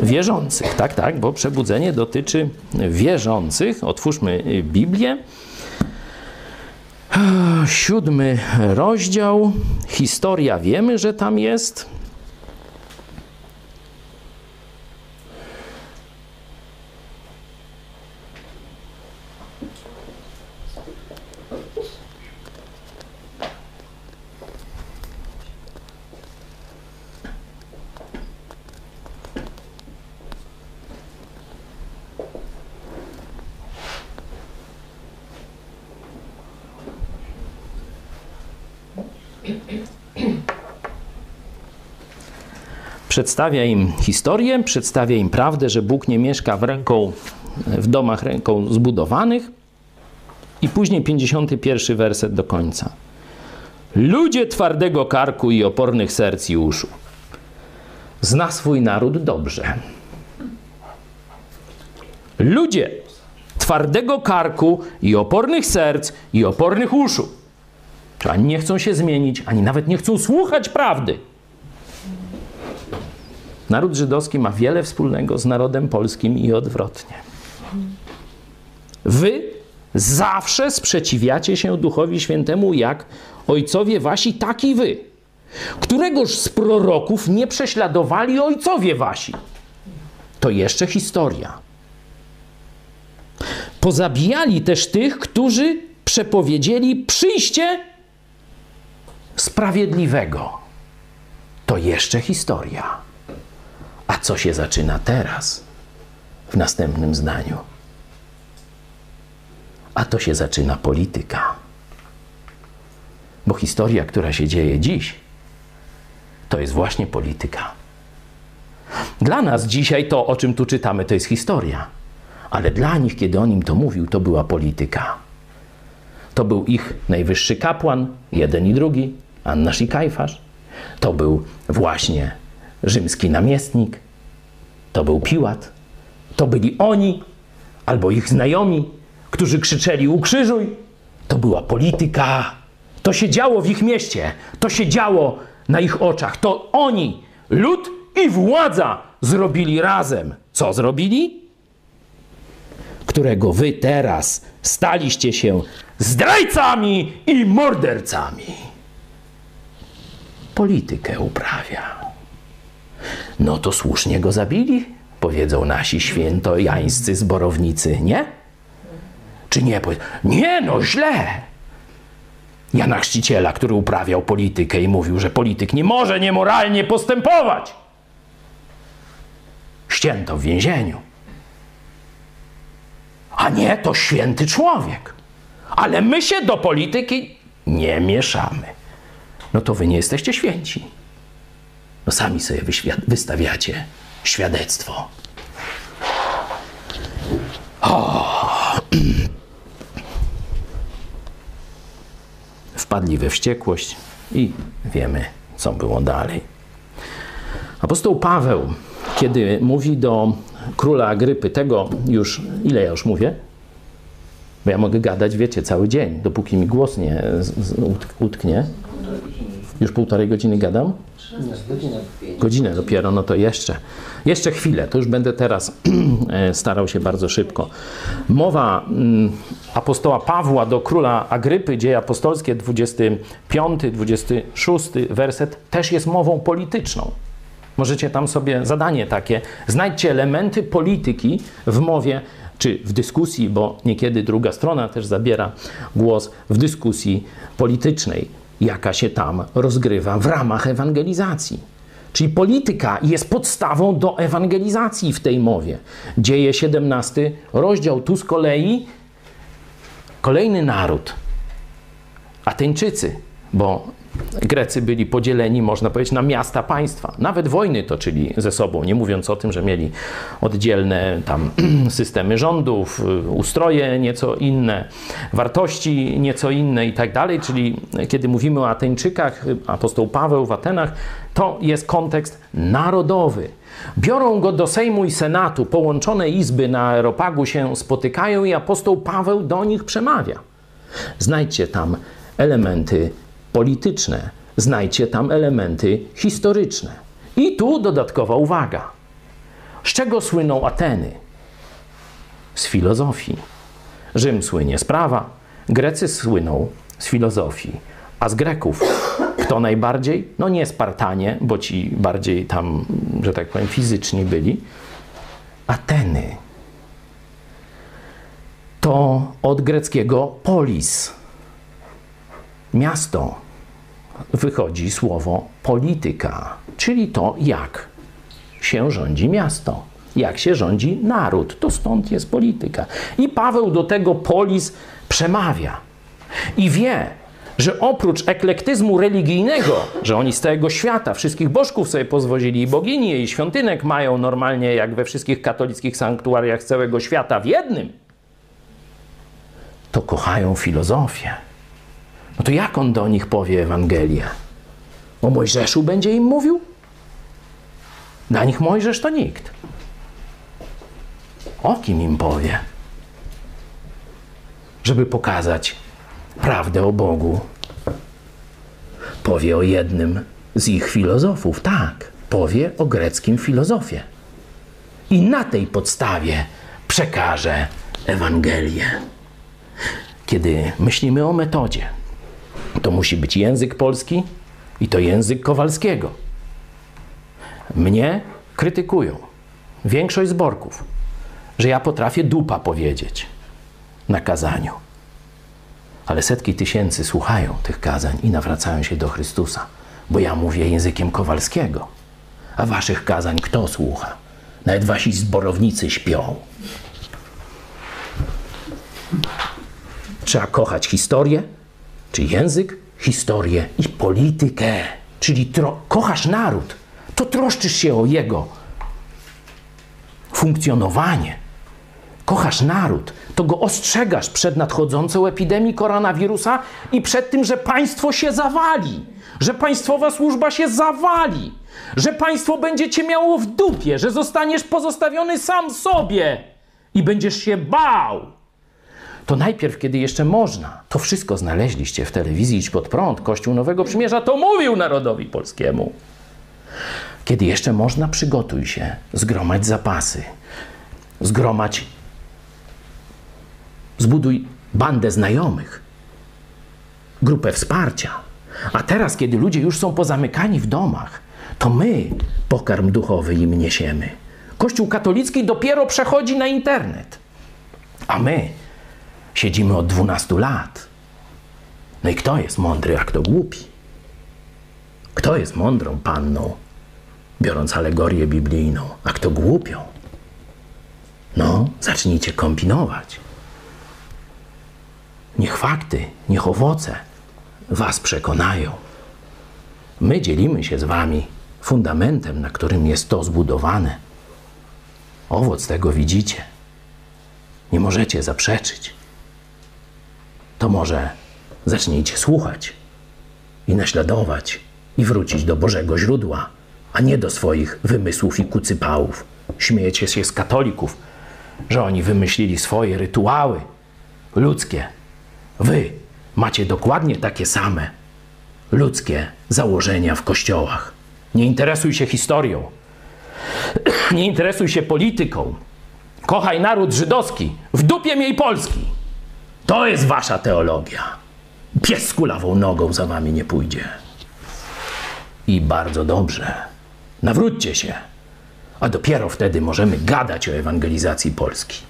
wierzących. Tak, tak, bo przebudzenie dotyczy wierzących. Otwórzmy Biblię. Siódmy rozdział. Historia wiemy, że tam jest. Przedstawia im historię, przedstawia im prawdę, że Bóg nie mieszka w ręką, w domach ręką zbudowanych. I później 51 werset do końca. Ludzie twardego karku i opornych serc i uszu. Zna swój naród dobrze. Ludzie twardego karku i opornych serc i opornych uszu. Czy ani nie chcą się zmienić, ani nawet nie chcą słuchać prawdy. Naród żydowski ma wiele wspólnego z narodem polskim i odwrotnie. Wy zawsze sprzeciwiacie się Duchowi Świętemu, jak ojcowie wasi, tak i wy. Któregoż z proroków nie prześladowali ojcowie wasi? To jeszcze historia. Pozabijali też tych, którzy przepowiedzieli przyjście sprawiedliwego. To jeszcze historia. A co się zaczyna teraz, w następnym zdaniu? A to się zaczyna polityka. Bo historia, która się dzieje dziś, to jest właśnie polityka. Dla nas dzisiaj to, o czym tu czytamy, to jest historia. Ale dla nich, kiedy on im to mówił, to była polityka. To był ich najwyższy kapłan, jeden i drugi, Annasz i. To był właśnie rzymski namiestnik, to był Piłat, to byli oni albo ich znajomi, którzy krzyczeli ukrzyżuj. To była polityka. To się działo w ich mieście, to się działo na ich oczach. To oni, lud i władza zrobili razem. Co zrobili? Którego wy teraz staliście się zdrajcami i mordercami. Politykę uprawia. No to słusznie go zabili, powiedzą nasi świętojańscy zborownicy, nie? Czy nie? Nie, no źle. Jana Chrzciciela, który uprawiał politykę i mówił, że polityk nie może niemoralnie postępować. ścięto w więzieniu. A nie, to święty człowiek. Ale my się do polityki nie mieszamy. No to wy nie jesteście święci. No sami sobie wystawiacie świadectwo. O. Wpadli we wściekłość i wiemy, co było dalej. Apostoł Paweł, kiedy mówi do króla Agrypy, tego już, ile ja już mówię? Bo ja mogę gadać, wiecie, cały dzień, dopóki mi głos nie utknie. Już półtorej godziny gadam? Godzinę dopiero, no to jeszcze. Jeszcze chwilę, to już będę teraz e, starał się bardzo szybko. Mowa mm, apostoła Pawła do króla Agrypy, dzieje apostolskie, 25, 26 werset, też jest mową polityczną. Możecie tam sobie zadanie takie, znajdźcie elementy polityki w mowie czy w dyskusji, bo niekiedy druga strona też zabiera głos w dyskusji politycznej, jaka się tam rozgrywa w ramach ewangelizacji. Czyli polityka jest podstawą do ewangelizacji w tej mowie. Dzieje 17 rozdział. Tu z kolei kolejny naród. Ateńczycy, bo Grecy byli podzieleni, można powiedzieć, na miasta państwa. Nawet wojny toczyli ze sobą, nie mówiąc o tym, że mieli oddzielne tam systemy rządów, ustroje nieco inne, wartości nieco inne i tak dalej. Czyli kiedy mówimy o Ateńczykach, apostoł Paweł w Atenach, to jest kontekst narodowy. Biorą go do Sejmu i Senatu, połączone izby na Aeropagu się spotykają i apostoł Paweł do nich przemawia. Znajdźcie tam elementy polityczne, znajdźcie tam elementy historyczne. I tu dodatkowa uwaga. Z czego słyną Ateny? Z filozofii. Rzym słynie z prawa, Grecy słyną z filozofii. A z Greków kto najbardziej? No nie Spartanie, bo ci bardziej tam, że tak powiem, fizyczni byli. Ateny. To od greckiego polis, miasto wychodzi słowo polityka, czyli to, jak się rządzi miasto, jak się rządzi naród. To stąd jest polityka. I Paweł do tego polis przemawia i wie, że oprócz eklektyzmu religijnego, że oni z całego świata wszystkich bożków sobie pozwolili i bogini i świątynek mają normalnie jak we wszystkich katolickich sanktuariach całego świata w jednym, to kochają filozofię no to jak on do nich powie Ewangelię? O Mojżeszu będzie im mówił? Dla nich Mojżesz to nikt. O kim im powie? Żeby pokazać prawdę o Bogu. Powie o jednym z ich filozofów, tak, powie o greckim filozofie. I na tej podstawie przekaże Ewangelię. Kiedy myślimy o metodzie, to musi być język polski i to język Kowalskiego. Mnie krytykują, większość zborków, że ja potrafię dupa powiedzieć na kazaniu. Ale setki tysięcy słuchają tych kazań i nawracają się do Chrystusa, bo ja mówię językiem Kowalskiego. A waszych kazań kto słucha? Nawet wasi zborownicy śpią. Trzeba kochać historię, Czyli język, historię i politykę. Czyli kochasz naród, to troszczysz się o jego funkcjonowanie. Kochasz naród, to go ostrzegasz przed nadchodzącą epidemią koronawirusa i przed tym, że państwo się zawali, że państwowa służba się zawali, że państwo będzie cię miało w dupie, że zostaniesz pozostawiony sam sobie i będziesz się bał to najpierw, kiedy jeszcze można, to wszystko znaleźliście w telewizji Idź Pod Prąd, Kościół Nowego Przymierza, to mówił narodowi polskiemu. Kiedy jeszcze można, przygotuj się, zgromadź zapasy, zgromadź, zbuduj bandę znajomych, grupę wsparcia. A teraz, kiedy ludzie już są pozamykani w domach, to my pokarm duchowy im niesiemy. Kościół katolicki dopiero przechodzi na internet, a my Siedzimy od 12 lat. No i kto jest mądry, a kto głupi? Kto jest mądrą panną, biorąc alegorię biblijną. A kto głupią? No, zacznijcie kombinować. Niech fakty, niech owoce was przekonają. My dzielimy się z wami fundamentem, na którym jest to zbudowane. Owoc tego widzicie. Nie możecie zaprzeczyć. To może zacznijcie słuchać i naśladować i wrócić do Bożego źródła, a nie do swoich wymysłów i kucypałów. Śmiejecie się z katolików, że oni wymyślili swoje rytuały ludzkie. Wy macie dokładnie takie same ludzkie założenia w kościołach. Nie interesuj się historią. Nie interesuj się polityką. Kochaj naród żydowski. W dupie miej Polski. To jest wasza teologia. Pies z kulawą nogą za wami nie pójdzie. I bardzo dobrze. Nawróćcie się. A dopiero wtedy możemy gadać o ewangelizacji Polski.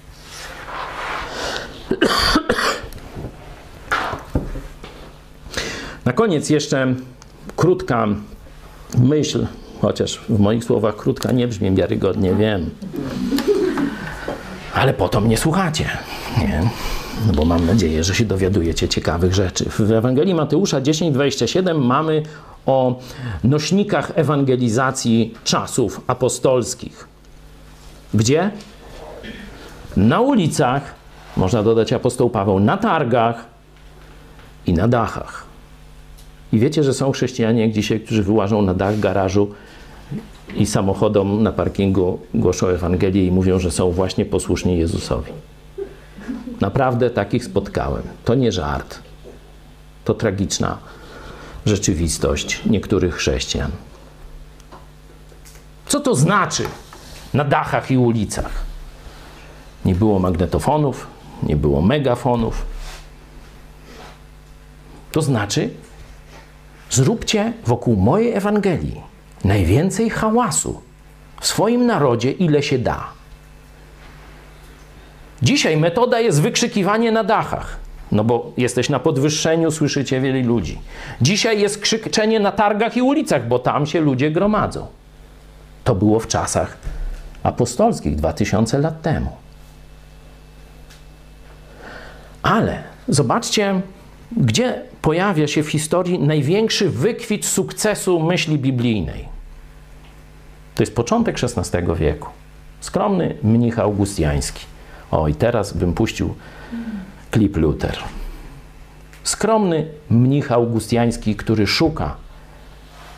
Na koniec jeszcze krótka myśl, chociaż w moich słowach krótka nie brzmi wiarygodnie, wiem. Ale po to mnie słuchacie, nie? No bo mam nadzieję, że się dowiadujecie ciekawych rzeczy. W Ewangelii Mateusza 10:27 mamy o nośnikach ewangelizacji czasów apostolskich. Gdzie? Na ulicach, można dodać apostoł Paweł, na targach i na dachach. I wiecie, że są chrześcijanie dzisiaj, którzy wyłażą na dach garażu i samochodom na parkingu głoszą Ewangelię i mówią, że są właśnie posłuszni Jezusowi. Naprawdę takich spotkałem. To nie żart. To tragiczna rzeczywistość niektórych chrześcijan. Co to znaczy na dachach i ulicach? Nie było magnetofonów, nie było megafonów. To znaczy, zróbcie wokół mojej Ewangelii najwięcej hałasu w swoim narodzie, ile się da. Dzisiaj metoda jest wykrzykiwanie na dachach. No bo jesteś na podwyższeniu, słyszycie wielu ludzi. Dzisiaj jest krzyczenie na targach i ulicach, bo tam się ludzie gromadzą. To było w czasach apostolskich, 2000 lat temu. Ale zobaczcie, gdzie pojawia się w historii największy wykwit sukcesu myśli biblijnej. To jest początek XVI wieku. Skromny mnich augustiański. O, i teraz bym puścił klip Luther. Skromny mnich augustiański, który szuka,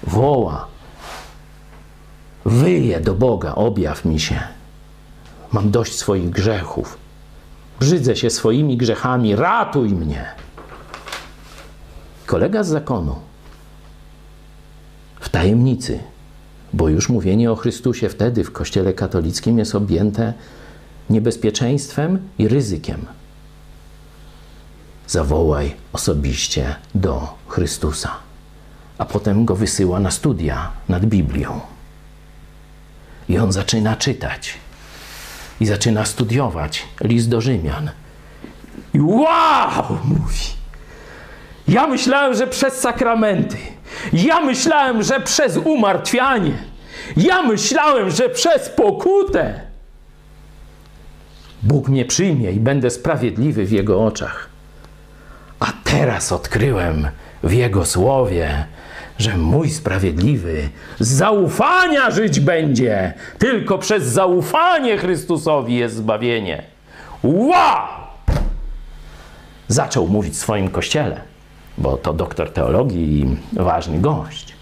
woła, wyje do Boga, objaw mi się. Mam dość swoich grzechów. Brzydzę się swoimi grzechami, ratuj mnie. Kolega z zakonu w tajemnicy, bo już mówienie o Chrystusie wtedy w Kościele katolickim jest objęte niebezpieczeństwem i ryzykiem. Zawołaj osobiście do Chrystusa, a potem go wysyła na studia nad Biblią. I on zaczyna czytać i zaczyna studiować list do Rzymian. I wow! Mówi. Ja myślałem, że przez sakramenty. Ja myślałem, że przez umartwianie. Ja myślałem, że przez pokutę. Bóg mnie przyjmie i będę sprawiedliwy w Jego oczach. A teraz odkryłem w Jego słowie, że mój sprawiedliwy z zaufania żyć będzie. Tylko przez zaufanie Chrystusowi jest zbawienie. Wow! Zaczął mówić w swoim kościele bo to doktor teologii i ważny gość.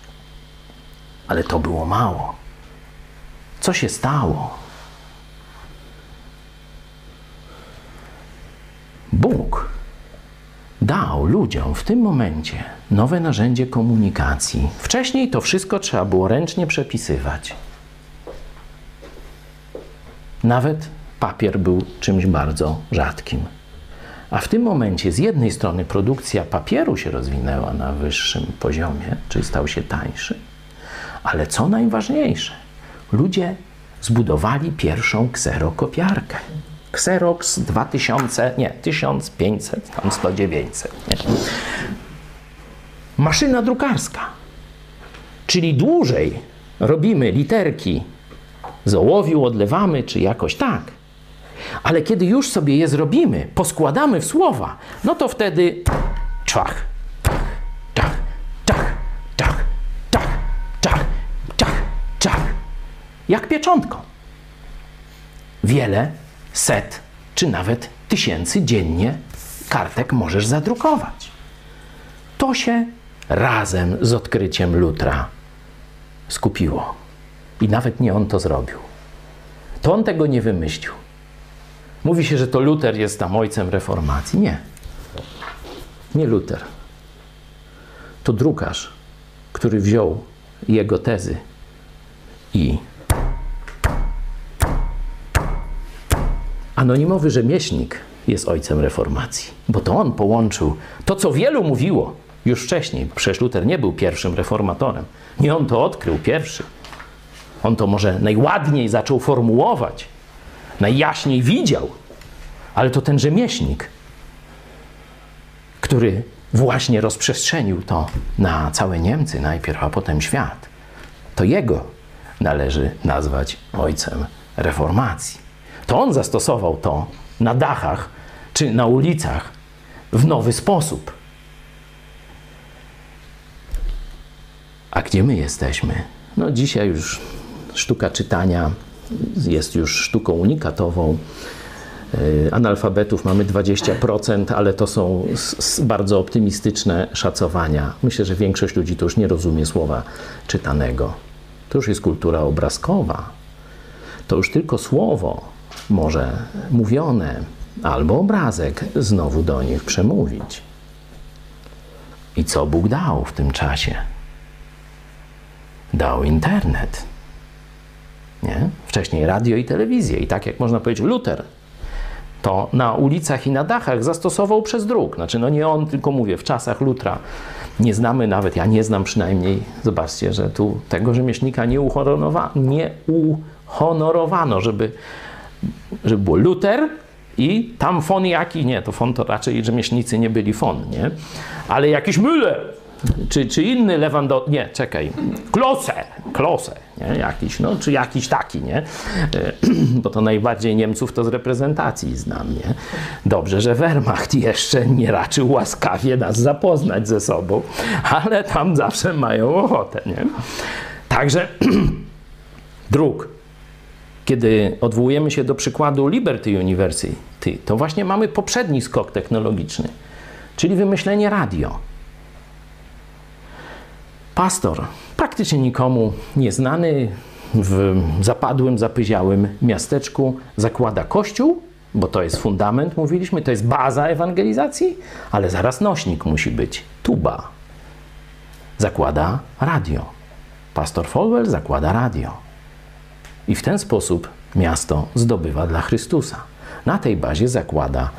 Ale to było mało. Co się stało? Bóg dał ludziom w tym momencie nowe narzędzie komunikacji. Wcześniej to wszystko trzeba było ręcznie przepisywać. Nawet papier był czymś bardzo rzadkim. A w tym momencie z jednej strony produkcja papieru się rozwinęła na wyższym poziomie, czyli stał się tańszy, ale co najważniejsze, ludzie zbudowali pierwszą kserokopiarkę. Xerox 2000, nie, 1500, tam 100, 900. Nie. Maszyna drukarska. Czyli dłużej robimy literki z ołowiu, odlewamy, czy jakoś tak. Ale kiedy już sobie je zrobimy, poskładamy w słowa, no to wtedy czach, czach, czach, czach, czach, czach. Jak pieczątką. Wiele set, czy nawet tysięcy dziennie kartek możesz zadrukować. To się razem z odkryciem Lutra skupiło. I nawet nie on to zrobił. To on tego nie wymyślił. Mówi się, że to Luter jest tam ojcem reformacji. Nie. Nie Luter. To drukarz, który wziął jego tezy i anonimowy rzemieślnik jest ojcem reformacji, bo to on połączył to, co wielu mówiło już wcześniej. Przecież Luter nie był pierwszym reformatorem. Nie on to odkrył pierwszy. On to może najładniej zaczął formułować, najjaśniej widział, ale to ten rzemieślnik, który właśnie rozprzestrzenił to na całe Niemcy najpierw, a potem świat. To jego należy nazwać ojcem reformacji. To on zastosował to na dachach czy na ulicach w nowy sposób. A gdzie my jesteśmy? No dzisiaj już sztuka czytania jest już sztuką unikatową. Y, analfabetów mamy 20%, ale to są bardzo optymistyczne szacowania. Myślę, że większość ludzi to już nie rozumie słowa czytanego. To już jest kultura obrazkowa. To już tylko słowo może mówione albo obrazek znowu do nich przemówić. I co Bóg dał w tym czasie? Dał internet. Nie? Wcześniej radio i telewizję. I tak jak można powiedzieć, Luter to na ulicach i na dachach zastosował przez druk. Znaczy, no nie on, tylko mówię, w czasach Lutra nie znamy nawet, ja nie znam przynajmniej, zobaczcie, że tu tego rzemieślnika nie, nie uhonorowano, żeby, żeby było Luter i tam fon jaki, nie, to fon to raczej rzemieślnicy nie byli fon, nie, ale jakiś Müller, czy, czy inny Lewandowski, nie, czekaj, Klose, Klose, nie, jakiś, no, czy jakiś taki, nie, bo to najbardziej Niemców to z reprezentacji znam, nie. Dobrze, że Wehrmacht jeszcze nie raczył łaskawie nas zapoznać ze sobą, ale tam zawsze mają ochotę, nie. Także druk, kiedy odwołujemy się do przykładu Liberty University, to właśnie mamy poprzedni skok technologiczny, czyli wymyślenie radio pastor, praktycznie nikomu nieznany, w zapadłym, zapyziałym miasteczku zakłada kościół, bo to jest fundament, mówiliśmy, to jest baza ewangelizacji, ale zaraz nośnik musi być, tuba. Zakłada radio. Pastor Folwell zakłada radio. I w ten sposób miasto zdobywa dla Chrystusa. Na tej bazie zakłada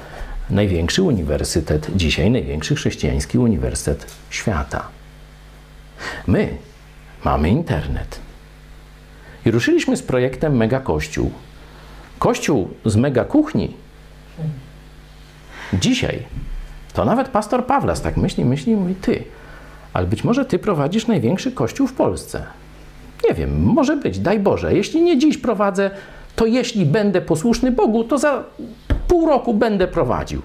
największy uniwersytet, dzisiaj największy chrześcijański uniwersytet świata. My mamy internet. I ruszyliśmy z projektem Mega Kościół. Kościół z Mega Kuchni. Dzisiaj to nawet pastor Pawlas tak myśli, myśli i mówi: Ty, ale być może ty prowadzisz największy kościół w Polsce. Nie wiem, może być, daj Boże. Jeśli nie dziś prowadzę, to jeśli będę posłuszny Bogu, to za pół roku będę prowadził.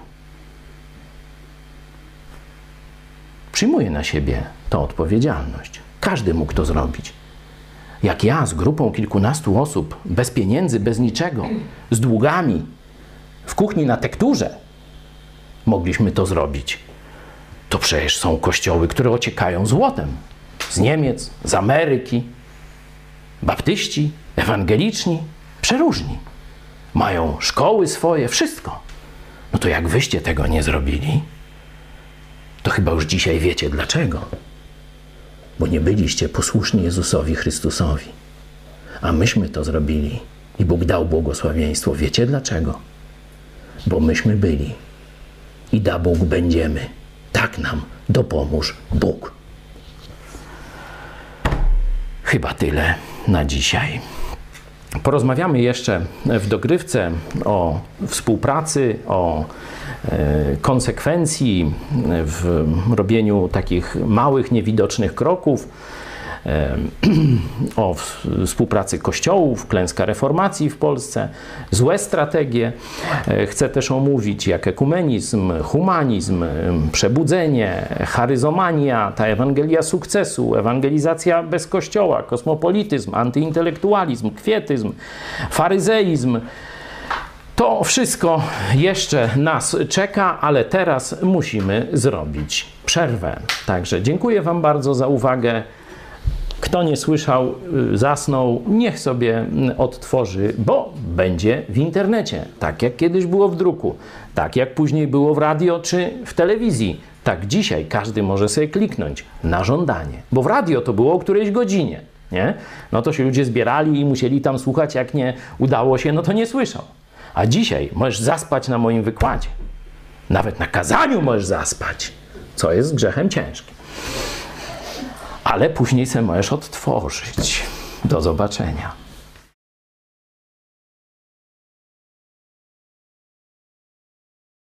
Przyjmuję na siebie tą odpowiedzialność. Każdy mógł to zrobić. Jak ja z grupą kilkunastu osób, bez pieniędzy, bez niczego, z długami, w kuchni na tekturze, mogliśmy to zrobić. To przecież są kościoły, które ociekają złotem. Z Niemiec, z Ameryki. Baptyści, ewangeliczni, przeróżni. Mają szkoły swoje, wszystko. No to jak wyście tego nie zrobili, to chyba już dzisiaj wiecie dlaczego. Bo nie byliście posłuszni Jezusowi Chrystusowi. A myśmy to zrobili i Bóg dał błogosławieństwo. Wiecie dlaczego? Bo myśmy byli i da Bóg będziemy. Tak nam dopomóż Bóg. Chyba tyle na dzisiaj. Porozmawiamy jeszcze w dogrywce o współpracy, o E, konsekwencji w robieniu takich małych, niewidocznych kroków. o współpracy kościołów, klęska reformacji w Polsce, złe strategie. E, chcę też omówić, jak ekumenizm, humanizm, przebudzenie, charyzomania, ta Ewangelia sukcesu, ewangelizacja bez kościoła, kosmopolityzm, antyintelektualizm, kwietyzm, faryzeizm. To wszystko jeszcze nas czeka, ale teraz musimy zrobić przerwę. Także dziękuję Wam bardzo za uwagę. Kto nie słyszał, y, zasnął, niech sobie mm, odtworzy, bo będzie w internecie, tak jak kiedyś było w druku, tak jak później było w radio czy w telewizji. Tak dzisiaj każdy może sobie kliknąć na żądanie, bo w radio to było o którejś godzinie, nie? No to się ludzie zbierali i musieli tam słuchać, jak nie udało się, no to nie słyszał. A dzisiaj możesz zaspać na moim wykładzie. Nawet na kazaniu możesz zaspać, co jest grzechem ciężkim. Ale później se możesz odtworzyć. Do zobaczenia.